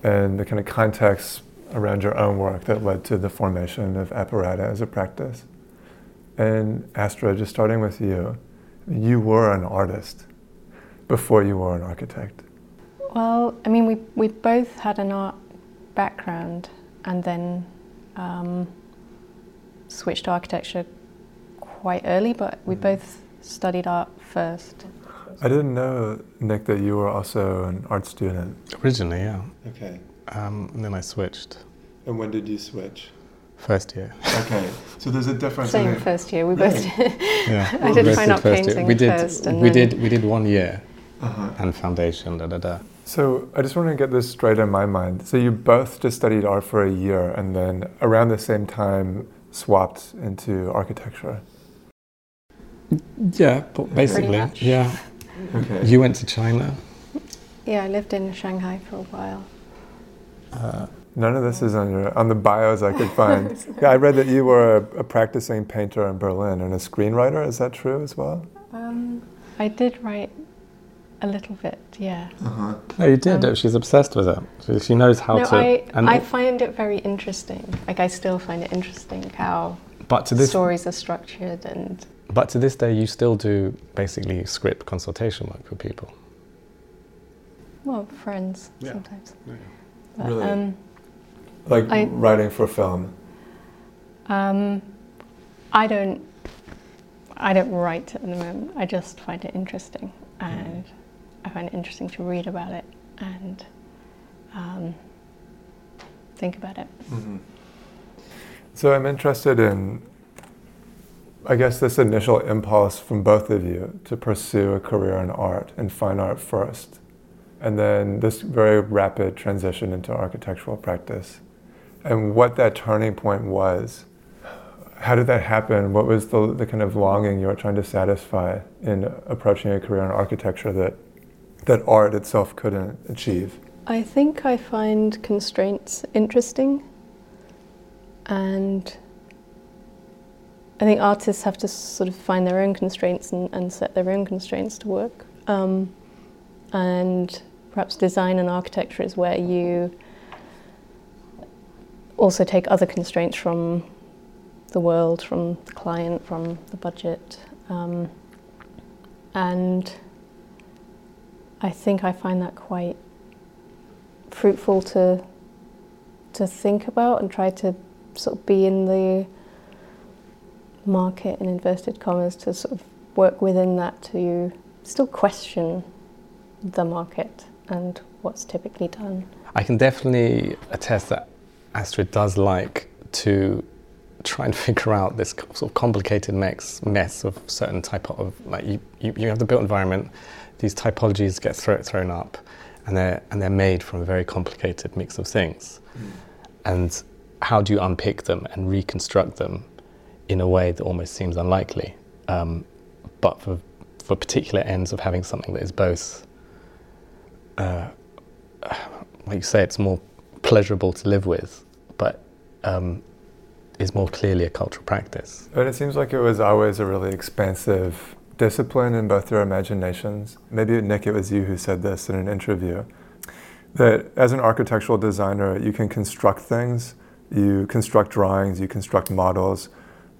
and the kind of context around your own work that led to the formation of Apparata as a practice. And Astrid, just starting with you, you were an artist before you were an architect.
Well, I mean, we, we both had an art background and then um, switched to architecture quite early, but we mm. both studied art first.
I didn't know, Nick, that you were also an art student.
Originally, yeah.
Okay.
Um, and then I switched.
And when did you switch?
First year.
Okay, so there's a difference.
Same first year. We both. yeah. *laughs* I did fine art painting
we did,
first,
we did. We did one year, uh-huh. and foundation. Da da da.
So I just want to get this straight in my mind. So you both just studied art for a year, and then around the same time swapped into architecture.
Yeah, basically. Yeah. Okay. You went to China.
Yeah, I lived in Shanghai for a while.
Uh, None of this is on your on the bios I could find. *laughs* yeah, I read that you were a, a, practicing painter in Berlin and a screenwriter. Is that true as well?
Um, I did write a little bit, yeah.
Uh-huh. No, you did. Um, She's obsessed with it. She knows how
no,
to.
I, I find it very interesting. Like I still find it interesting how but to this, stories are structured and.
But to this day, you still do basically script consultation work for people.
Well, friends yeah. sometimes. Yeah.
But, really. Um, like I, writing for film?
Um, I don't. I don't write at the moment. I just find it interesting, and mm. I find it interesting to read about it and um, think about it. Mm-hmm.
So I'm interested in, I guess, this initial impulse from both of you to pursue a career in art and fine art first, and then this very rapid transition into architectural practice and what that turning point was. How did that happen? What was the, the kind of longing you were trying to satisfy in approaching a career in architecture that, that art itself couldn't achieve?
I think I find constraints interesting, and I think artists have to sort of find their own constraints and, and set their own constraints to work. Um, and perhaps design and architecture is where you also take other constraints from the world, from the client, from the budget. Um, and I think I find that quite fruitful to to think about and try to sort of be in the market in inverted commas to sort of work within that to still question the market and what's typically done.
I can definitely attest that Astrid does like to try and *laughs* figure out this sort of complicated mix mess of certain type of like you, you, you have the built environment, these typologies get throw, thrown up, and they're and they're made from a very complicated mix of things, mm. and how do you unpick them and reconstruct them in a way that almost seems unlikely, um, but for for particular ends of having something that is both, uh, *sighs* like you say, it's more pleasurable to live with, but um, is more clearly a cultural practice.
But it seems like it was always a really expansive discipline in both their imaginations. Maybe, Nick, it was you who said this in an interview that as an architectural designer, you can construct things, you construct drawings, you construct models,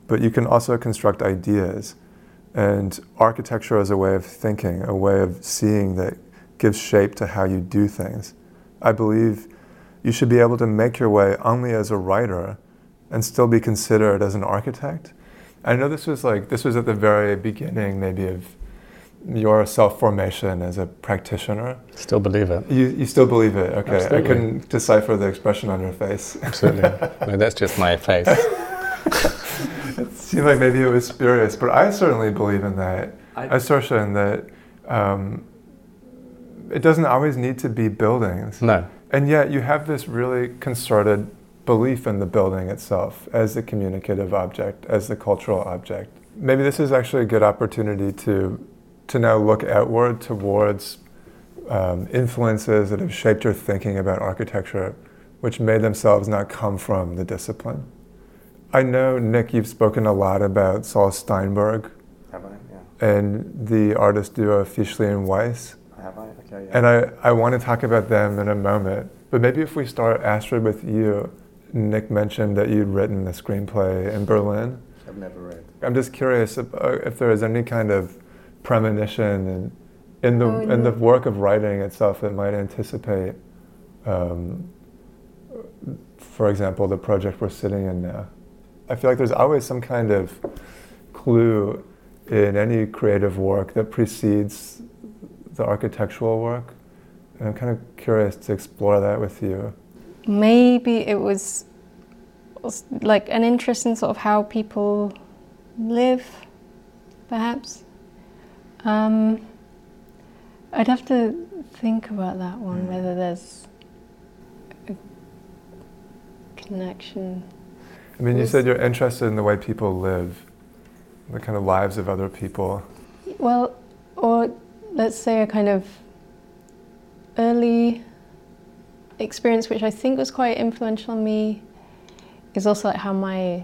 but you can also construct ideas. And architecture is a way of thinking, a way of seeing that gives shape to how you do things. I believe you should be able to make your way only as a writer and still be considered as an architect. I know this was like this was at the very beginning, maybe of your self formation as a practitioner.
Still believe it.
You, you still believe it? Okay, Absolutely. I couldn't decipher the expression on your face.
Absolutely, *laughs* no, that's just my face. *laughs*
it seemed like maybe it was spurious, but I certainly believe in that I, assertion that um, it doesn't always need to be buildings.
No.
And yet you have this really concerted belief in the building itself as the communicative object, as the cultural object. Maybe this is actually a good opportunity to, to now look outward towards um, influences that have shaped your thinking about architecture, which may themselves not come from the discipline. I know, Nick, you've spoken a lot about Saul Steinberg.
Have I? Yeah.
And the artist duo Fischli and Weiss.
Have I? Okay,
yeah. And I, I want to talk about them in a moment. But maybe if we start, Astrid, with you, Nick mentioned that you'd written the screenplay in Berlin.
I've never read.
I'm just curious if, uh, if there is any kind of premonition in, in the oh, no. in the work of writing itself that might anticipate, um, for example, the project we're sitting in now. I feel like there's always some kind of clue in any creative work that precedes the architectural work. And I'm kind of curious to explore that with you
maybe it was, was like an interest in sort of how people live, perhaps. Um, I'd have to think about that one, whether there's a connection.
I mean, you said you're interested in the way people live, the kind of lives of other people.
Well, or let's say a kind of early experience which I think was quite influential on me is also like how my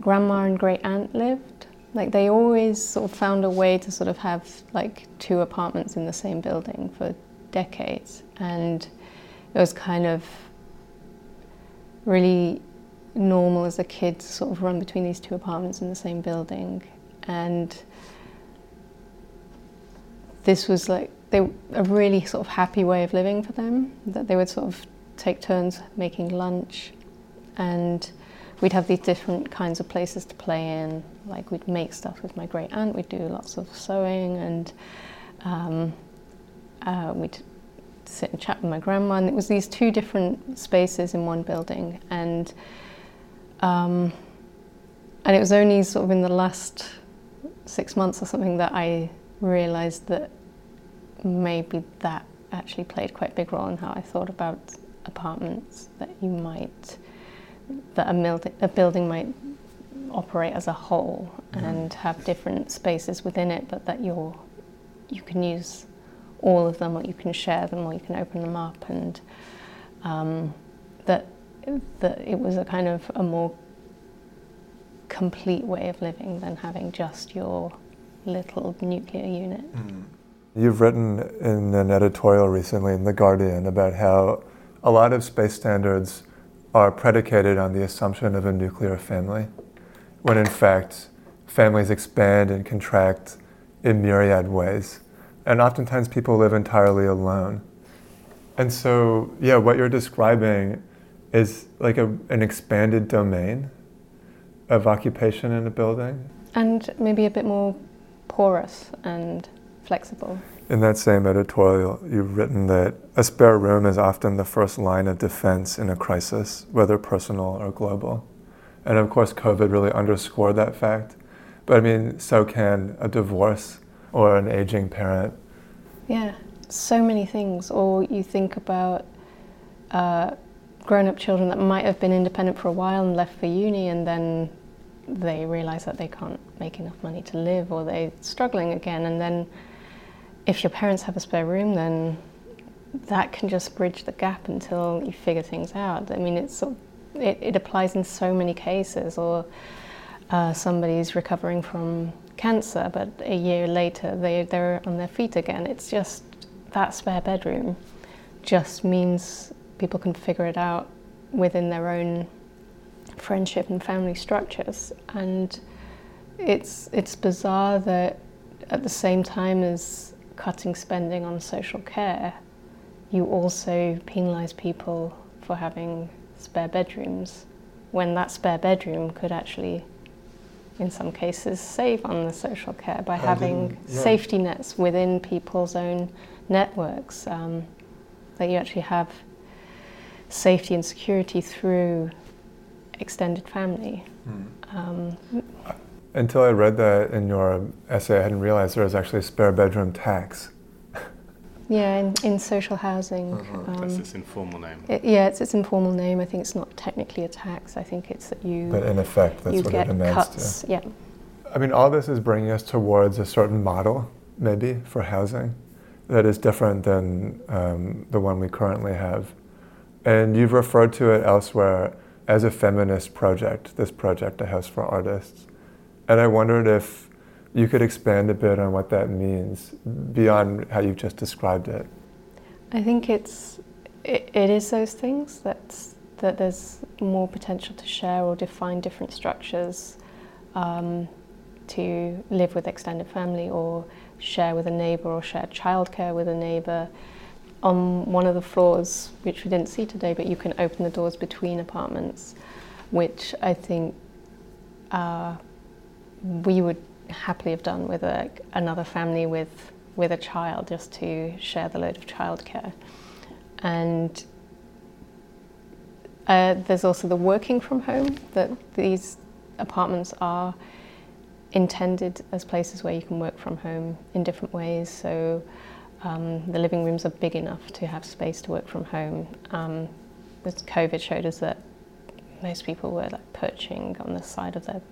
grandma and great aunt lived. Like they always sort of found a way to sort of have like two apartments in the same building for decades. And it was kind of really normal as a kid to sort of run between these two apartments in the same building. And this was like they a really sort of happy way of living for them. That they would sort of take turns making lunch, and we'd have these different kinds of places to play in. Like we'd make stuff with my great aunt. We'd do lots of sewing, and um, uh, we'd sit and chat with my grandma. And it was these two different spaces in one building, and um, and it was only sort of in the last six months or something that I realized that maybe that actually played quite a big role in how I thought about apartments that you might that a, mil- a building might operate as a whole mm-hmm. and have different spaces within it, but that you're you can use all of them, or you can share them, or you can open them up, and um, that that it was a kind of a more complete way of living than having just your little nuclear unit. Mm.
You've written in an editorial recently in The Guardian about how a lot of space standards are predicated on the assumption of a nuclear family, when in fact, families expand and contract in myriad ways. And oftentimes people live entirely alone. And so, yeah, what you're describing is like a, an expanded domain of occupation in a building.
And maybe a bit more porous and flexible.
In that same editorial, you've written that a spare room is often the first line of defense in a crisis, whether personal or global. And of course, COVID really underscored that fact. But I mean, so can a divorce or an aging parent.
Yeah, so many things. Or you think about uh, grown up children that might have been independent for a while and left for uni, and then they realize that they can't make enough money to live or they're struggling again. And then if your parents have a spare room, then that can just bridge the gap until you figure things out. I mean, it's it, it applies in so many cases. Or uh, somebody's recovering from cancer, but a year later they they're on their feet again. It's just that spare bedroom just means people can figure it out within their own friendship and family structures. And it's it's bizarre that at the same time as cutting spending on social care, you also penalise people for having spare bedrooms when that spare bedroom could actually, in some cases, save on the social care by having safety nets within people's own networks. Um, that you actually have safety and security through extended family. Mm. Um,
until I read that in your essay, I hadn't realized there was actually a spare bedroom tax.
Yeah, in, in social housing.
Uh-huh. Um, That's its informal name.
It, yeah, it's its informal name. I think it's not technically a tax. I think it's that you.
But in effect, that's what it amounts
cuts.
to.
Yeah.
I mean, all this is bringing us towards a certain model, maybe, for housing that is different than um, the one we currently have. And you've referred to it elsewhere as a feminist project, this project, A House for Artists. And I wondered if you could expand a bit on what that means beyond how you've just described it.
I think it's it, it is those things that that there's more potential to share or define different structures um, to live with extended family or share with a neighbour or share childcare with a neighbour. On one of the floors, which we didn't see today, but you can open the doors between apartments, which I think uh, we would happily have done with a, another family with with a child just to share the load of childcare. And uh, there's also the working from home that these apartments are intended as places where you can work from home in different ways. So um, the living rooms are big enough to have space to work from home. Um, COVID showed us that most people were like perching on the side of their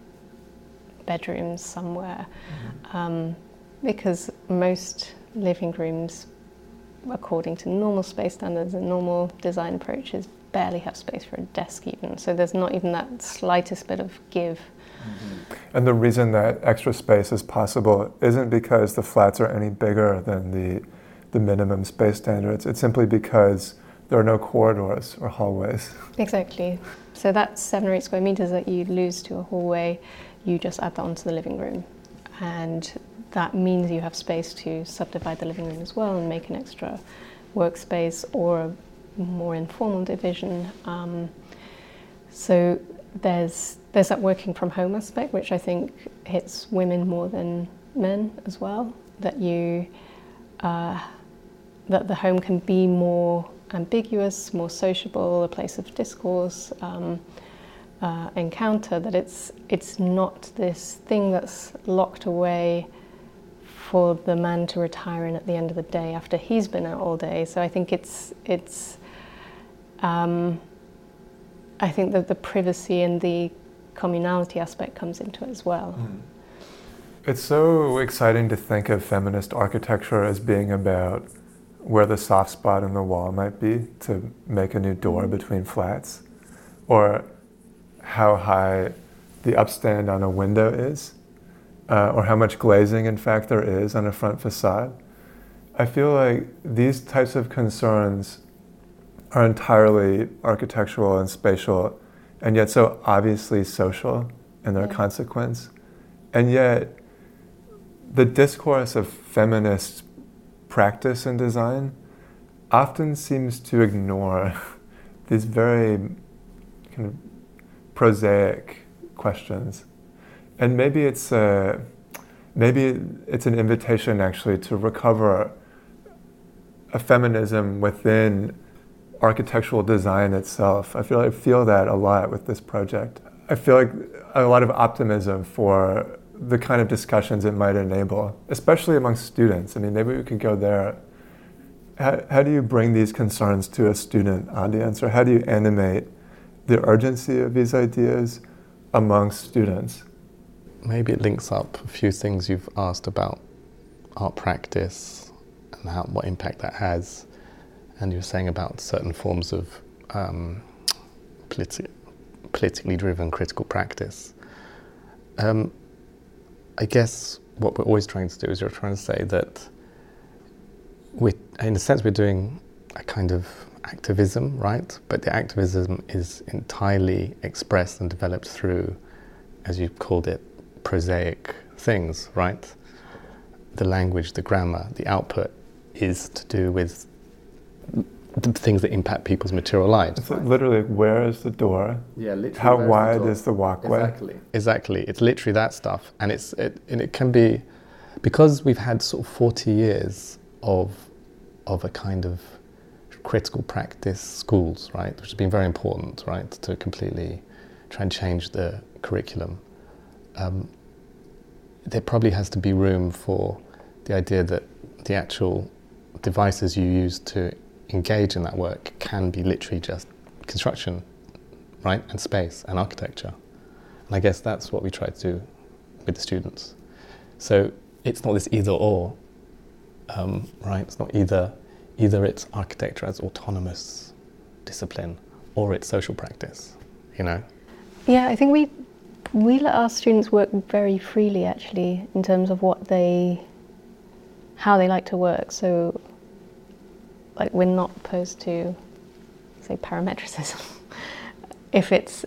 bedrooms somewhere mm-hmm. um, because most living rooms, according to normal space standards and normal design approaches, barely have space for a desk even. So there's not even that slightest bit of give.
Mm-hmm. And the reason that extra space is possible isn't because the flats are any bigger than the, the minimum space standards. It's simply because there are no corridors or hallways. *laughs*
Exactly. So that seven or eight square meters that you lose to a hallway you just add that onto the living room. And that means you have space to subdivide the living room as well and make an extra workspace or a more informal division. Um, so there's there's that working from home aspect, which I think hits women more than men as well. That you uh, that the home can be more ambiguous, more sociable, a place of discourse. Um, uh, encounter that it's it's not this thing that's locked away for the man to retire in at the end of the day after he's been out all day. So I think it's it's um, I think that the privacy and the communality aspect comes into it as well. Mm.
It's so exciting to think of feminist architecture as being about where the soft spot in the wall might be to make a new door mm. between flats, or how high the upstand on a window is, uh, or how much glazing, in fact, there is on a front facade. I feel like these types of concerns are entirely architectural and spatial, and yet so obviously social in their yeah. consequence. And yet, the discourse of feminist practice and design, often seems to ignore *laughs* these very kind of prosaic questions. And maybe it's a, maybe it's an invitation actually to recover a feminism within architectural design itself. I feel I feel that a lot with this project. I feel like a lot of optimism for the kind of discussions it might enable, especially among students. I mean, maybe we could go there. How, how do you bring these concerns to a student audience, or how do you animate the urgency of these ideas amongst students?
Maybe it links up a few things you've asked about art practice and how, what impact that has, and you're saying about certain forms of um, politi- politically driven critical practice. Um, I guess what we're always trying to do is you're trying to say that we, in a sense, we're doing a kind of activism, right? But the activism is entirely expressed and developed through, as you called it, prosaic things, right? The language, the grammar, the output is to do with the things that impact people's material lives.
So literally, where is the door?
Yeah, literally.
How wide the is the walkway?
Exactly. Exactly. It's literally that stuff, and it's it, and it can be because we've had sort of forty years of of a kind of critical practice schools, right, which has been very important, right, to completely try and change the curriculum. Um, there probably has to be room for the idea that the actual devices you use to engage in that work can be literally just construction, right, and space and architecture. And I guess that's what we try to do with the students. So it's not this either or, um, right? It's not either either it's architecture as autonomous discipline or it's social practice, you know.
Yeah, I think we we let our students work very freely actually in terms of what they how they like to work. So like we're not opposed to say parametricism *laughs* if it's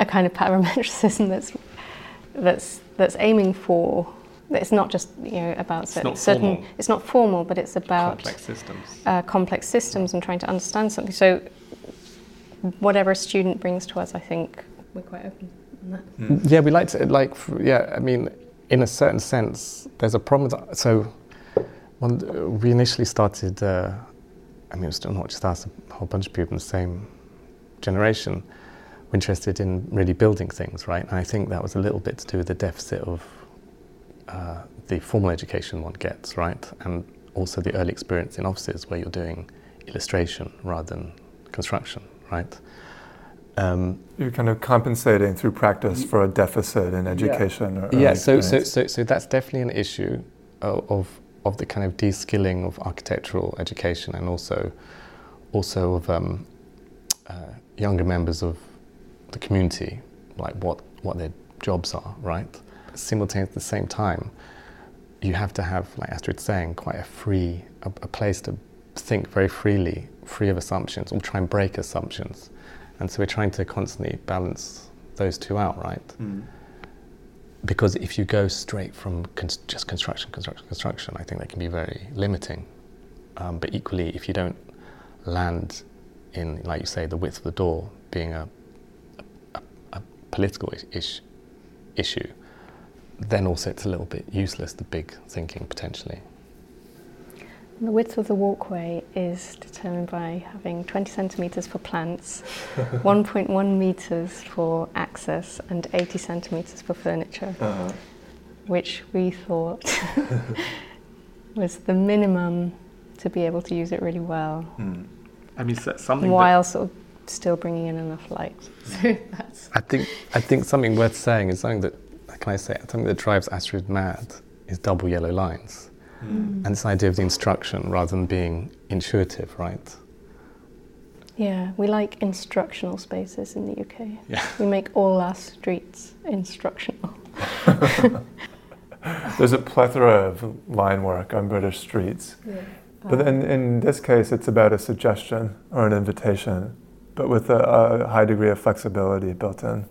a kind of parametricism that's that's that's aiming for it's not just you know about
It's
certain, certain it's not formal but it's about
complex systems.
uh, complex systems and trying to understand something so whatever a student brings to us i think we're quite open on that
Yeah, we like to like. Yeah, I mean, in a certain sense, there's a problem. That. so, when we initially started, uh, I mean, it was still not just us, a whole bunch of people in the same generation were interested in really building things, right? And I think that was a little bit to do with the deficit of uh, the formal education one gets, right? And also the early experience in offices where you're doing illustration rather than construction, right? Um,
You're kind of compensating through practice for a deficit in education. Or
yeah so, so so so that's definitely an issue of of, of the kind of de-skilling of architectural education and also also of um, uh, younger members of the community like what what their jobs are right simultaneously at the same time you have to have like Astrid's saying quite a free a, a place to think very freely free of assumptions or try and break assumptions. And so we're trying to constantly balance those two out right? Because if you go straight from cons- just construction, construction, construction, I think that can be very limiting. Um, but equally, if you don't land in, like you say, the width of the door being a, a, a political ish, issue, then also it's a little bit useless, the big thinking potentially.
The width of the walkway is determined by having 20 centimetres for plants, *laughs* 1.1 metres for access, and 80 centimetres for furniture,
Uh-huh.
which we thought *laughs* was the minimum to be able to use it really well,
Hmm.
I mean, something.
while sort of still bringing in enough light. So that's *laughs*
I think I think something worth saying is something that can I say it? something that drives Astrid mad is double yellow lines, and this idea of the instruction rather than being intuitive, right?
yeah. We like instructional spaces in the UK.
Yeah.
We make all our streets instructional. *laughs*
There's a plethora of line work on British streets. But in, in this case, it's about a suggestion or an invitation, but with a, a high degree of flexibility built in.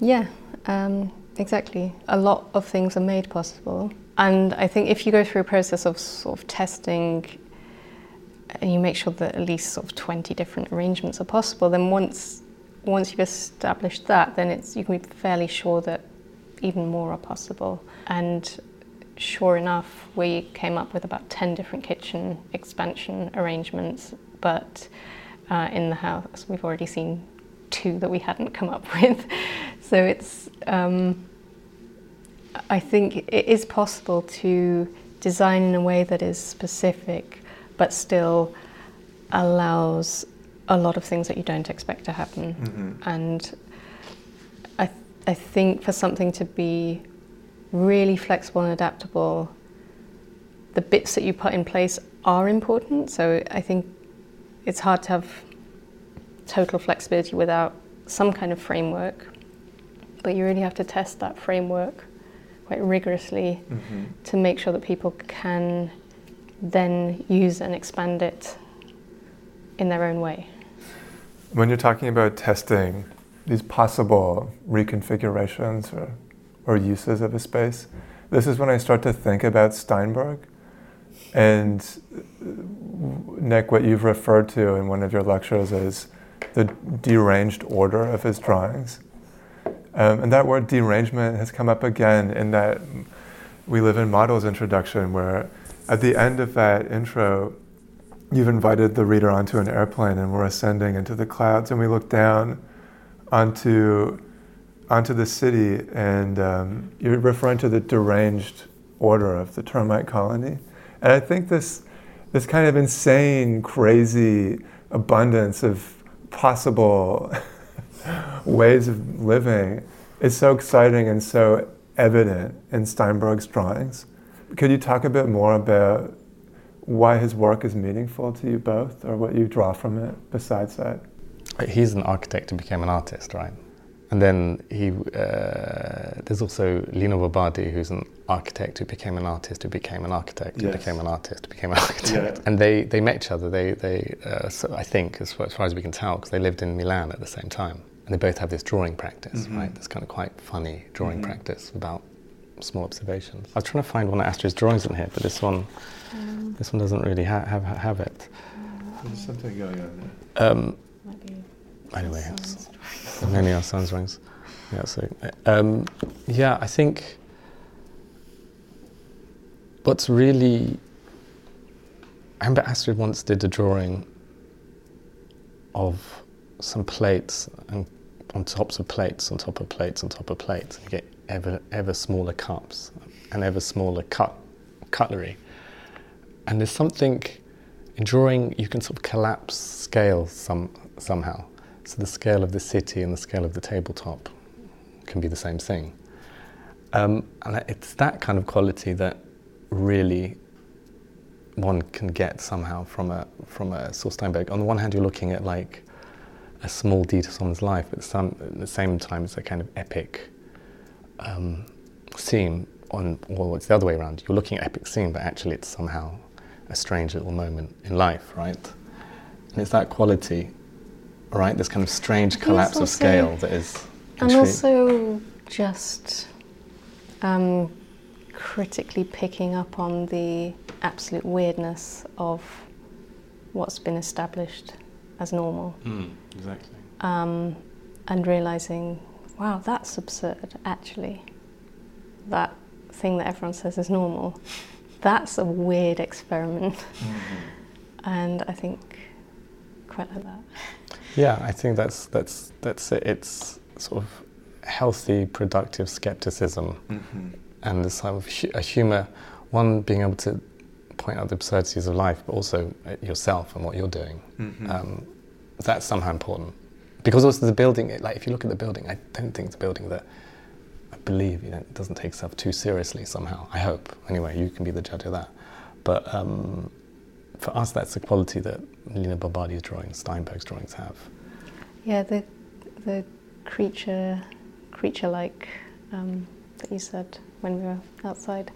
Yeah, um, exactly. A lot of things are made possible. And I think if you go through a process of sort of testing and you make sure that at least sort of 20 different arrangements are possible, then once once you've established that, then it's you can be fairly sure that even more are possible. And sure enough, we came up with about 10 different kitchen expansion arrangements, but uh, in the house we've already seen two that we hadn't come up *laughs* with. so it's, um, I think it is possible to design in a way that is specific but still allows a lot of things that you don't expect to happen. Mm-hmm. And I, th- I think for something to be really flexible and adaptable, the bits that you put in place are important. So I think it's hard to have total flexibility without some kind of framework. But you really have to test that framework quite rigorously mm-hmm. to make sure that people can then use and expand it in their own way.
When you're talking about testing these possible reconfigurations or, or uses of a space, this is when I start to think about Steinberg. And Nick, what you've referred to in one of your lectures is the deranged order of his drawings. Um, and that word derangement has come up again in that We Live in Models introduction, where at the end of that intro, you've invited the reader onto an airplane and we're ascending into the clouds and we look down onto onto the city and um, you're referring to the deranged order of the termite colony. And i think this this kind of insane crazy abundance of possible *laughs* ways of living is so exciting and so evident in steinberg's drawings could you talk a bit more about why his work is meaningful to you both, or what you draw from it besides that?
He's an architect who became an artist, right? And then he, uh, there's also Lina Bo Bardi, who's an architect who became an artist, who became an architect, who became an artist, who became an architect. Yeah. And they, they met each other. They, they uh, so I think, as far, as far, as we can tell, because they lived in Milan at the same time. And they both have this drawing practice, mm-hmm. right? This kind of quite funny drawing mm-hmm. practice about small observations. I was trying to find one of Astrid's drawings in here, but this one, um, this one doesn't really ha- have have it.
There's something going on there. Um,
anyway, it's, *laughs* many our son's drawings. Yeah, so um, yeah, I think what's really I remember Astrid once did a drawing of some plates and on tops of plates, on top of plates, on top of plates. You get ever ever smaller cups and ever smaller cut cutlery. And there's something in drawing you can sort of collapse scales some somehow. So the scale of the city and the scale of the tabletop can be the same thing. Um, and it's that kind of quality that really one can get somehow from a from a Saul Steinberg. On the one hand, you're looking at like a small deed of someone's life, but some, at the same time, it's a kind of epic um, scene on, well, it's the other way around. You're looking at epic scene, but actually it's somehow a strange little moment in life, right? And it's that quality, right? This kind of strange collapse of scale that is.
And also just um, critically picking up on the absolute weirdness of what's been established as normal.
Mm, exactly.
Um, and realizing wow, that's absurd, actually. That thing that everyone says is normal. *laughs* That's a weird experiment. Mm-hmm. *laughs* and I think quite like that.
Yeah, I think that's that's that's it. It's sort of healthy, productive skepticism, mm-hmm. and this kind of hu- a humor. One being able to point out the absurdities of life, but also yourself and what you're doing. Mm-hmm. Um, that's somehow important because also the building, like if you look at the building, I don't think it's a building that I believe you know doesn't take itself too seriously somehow. I hope. Anyway, you can be the judge of that. But um, for us, that's the quality that Lina Bo Bardi's drawings, Steinberg's drawings have.
Yeah, the the creature creature like um, that you said when we were outside.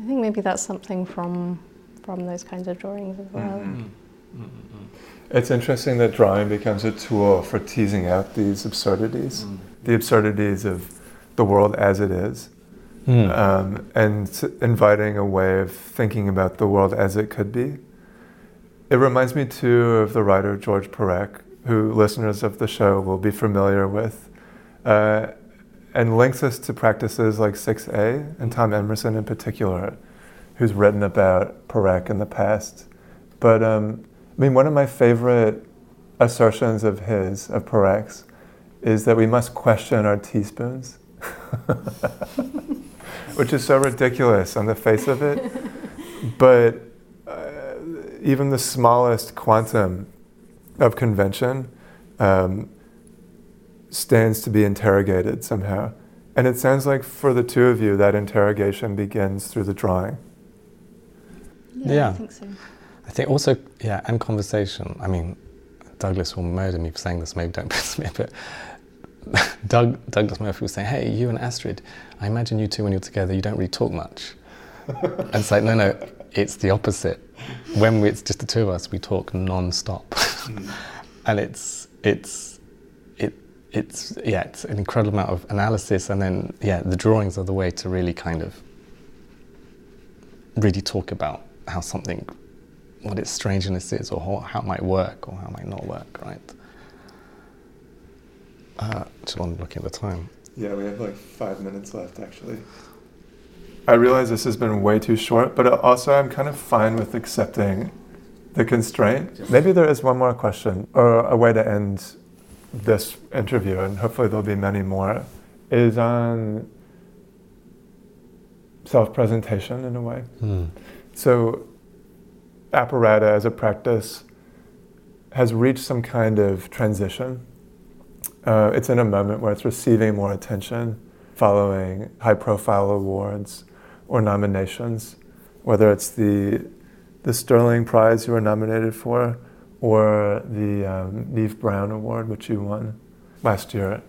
I think maybe that's something from from those kinds of drawings as well. Mm-hmm. Mm-hmm.
It's interesting that drawing becomes a tool for teasing out these absurdities, mm. the absurdities of the world as it is, mm. um, and inviting a way of thinking about the world as it could be. it reminds me too of the writer George Perec, who listeners of the show will be familiar with, uh, and links us to practices like 6A and Tom Emerson in particular, who's written about Perec in the past. But um, I mean, one of my favorite assertions of his, of Perec's, is that we must question our teaspoons, *laughs* which is so ridiculous on the face of it. But uh, even the smallest quantum of convention um, stands to be interrogated somehow. And it sounds like for the two of you, that interrogation begins through the drawing.
Yeah,
Yeah.
I think so.
I think also, yeah, and conversation. I mean, Douglas will murder me for saying this, maybe don't *laughs* piss me, but *laughs* Doug, Douglas Murphy was saying, hey, you and Astrid, I imagine you two, when you're together, you don't really talk much. *laughs* and it's like, no, no, it's the opposite. When we, it's just the two of us, we talk non-stop. Hmm. and it's, it's, it, it's, yeah, it's an incredible amount of analysis. And then, yeah, the drawings are the way to really kind of really talk about how something what its strangeness is or how, how it might work or how it might not work, right? Uh, just want to look at the time.
Yeah, we have like five minutes left actually. I realize this has been way too short, but also I'm kind of fine with accepting the constraint. Maybe there is one more question or a way to end this interview, and hopefully there'll be many more, is on self presentation in a way. So, apparata as a practice has reached some kind of transition. Uh, it's in a moment where it's receiving more attention following high profile awards or nominations, whether it's the, the Stirling Prize you were nominated for or the um, Neave Brown Award, which you won last year.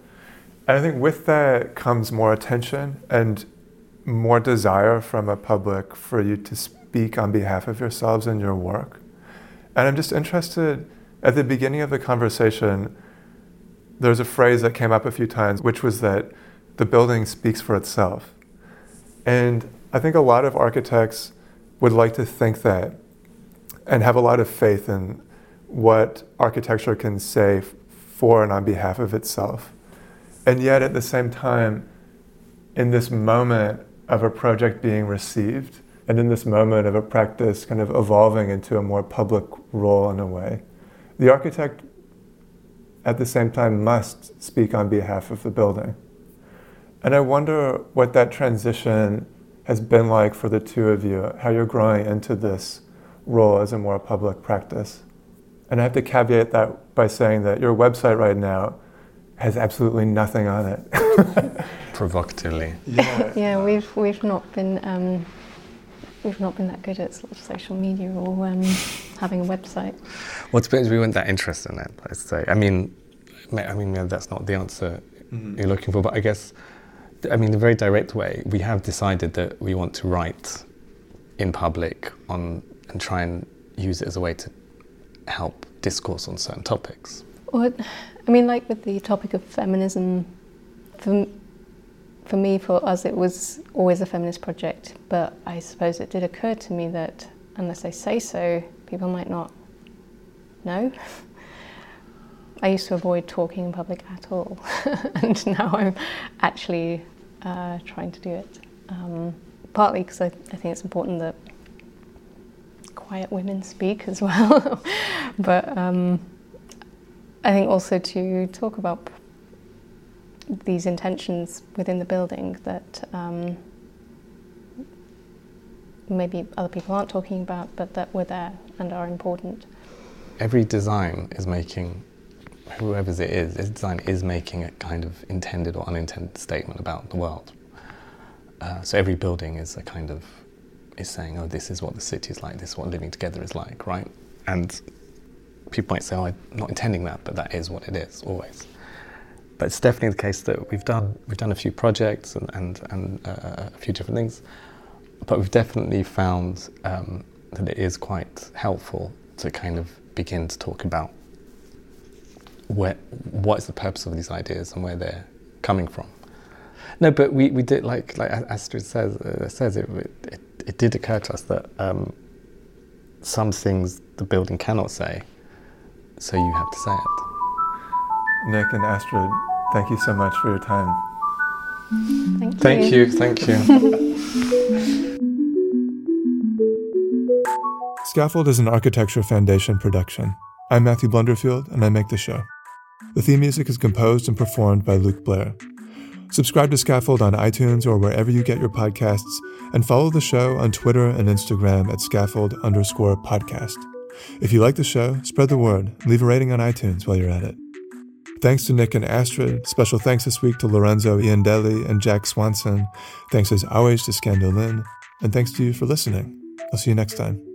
And I think with that comes more attention and more desire from a public for you to speak on behalf of yourselves and your work. And I'm just interested at the beginning of the conversation, there's a phrase that came up a few times, which was that the building speaks for itself. And I think a lot of architects would like to think that and have a lot of faith in what architecture can say for and on behalf of itself. And yet, at the same time, in this moment of a project being received, and in this moment of a practice kind of evolving into a more public role in a way, the architect at the same time must speak on behalf of the building. And I wonder what that transition has been like for the two of you, how you're growing into this role as a more public practice. And I have to caveat that by saying that your website right now has absolutely nothing on it. *laughs*
Provocatively.
yeah.
Yeah, we've we've not been um, we've not been that good at sort of social media or um, having a website.
Well, to be honest, we weren't that interested in it. I'd say. I mean, I mean, maybe that's not the answer you're looking for, but I guess, I mean, the very direct way, we have decided that we want to write in public on and try and use it as a way to help discourse on certain topics.
Well, I mean, like with the topic of feminism, for, for me, for us, it was always a feminist project. But I suppose it did occur to me that unless I say so, people might not know. *laughs* I used to avoid talking in public at all, *laughs* and now I'm actually uh, trying to do it. Um, partly because I, I think it's important that quiet women speak as *laughs* well, but um, I think also to talk about these intentions within the building that um, maybe other people aren't talking about, but that were there and are important.
Every design is making, whoever's it is, this design is making a kind of intended or unintended statement about the world. Uh, so every building is a kind of is saying, oh, this is what the city is like, this is what living together is like, right? And people might say, oh, I'm not intending that, but that is what it is always. But it's definitely the case that we've done we've done a few projects and and, and uh, a few different things, but we've definitely found um, that it is quite helpful to kind of begin to talk about where what is the purpose of these ideas and where they're coming from. No, but we, we did like like Astrid says uh, says it, it it did occur to us that um, some things the building cannot say, so you have to say it.
Nick and Astrid, thank you so much for your time.
Thank, you.
Thank you, thank *laughs* you.
Scaffold is an Architecture Foundation production. I'm Matthew Blunderfield, and I make the show. The theme music is composed and performed by Luke Blair. Subscribe to Scaffold on iTunes or wherever you get your podcasts, and follow the show on Twitter and Instagram at scaffold underscore podcast. If you like the show, spread the word. Leave a rating on iTunes while you're at it. Thanks to Nick and Astrid. Special thanks this week to Lorenzo Iandelli and Jack Swanson. Thanks as always to Scandal Lynn. And thanks to you for listening. I'll see you next time.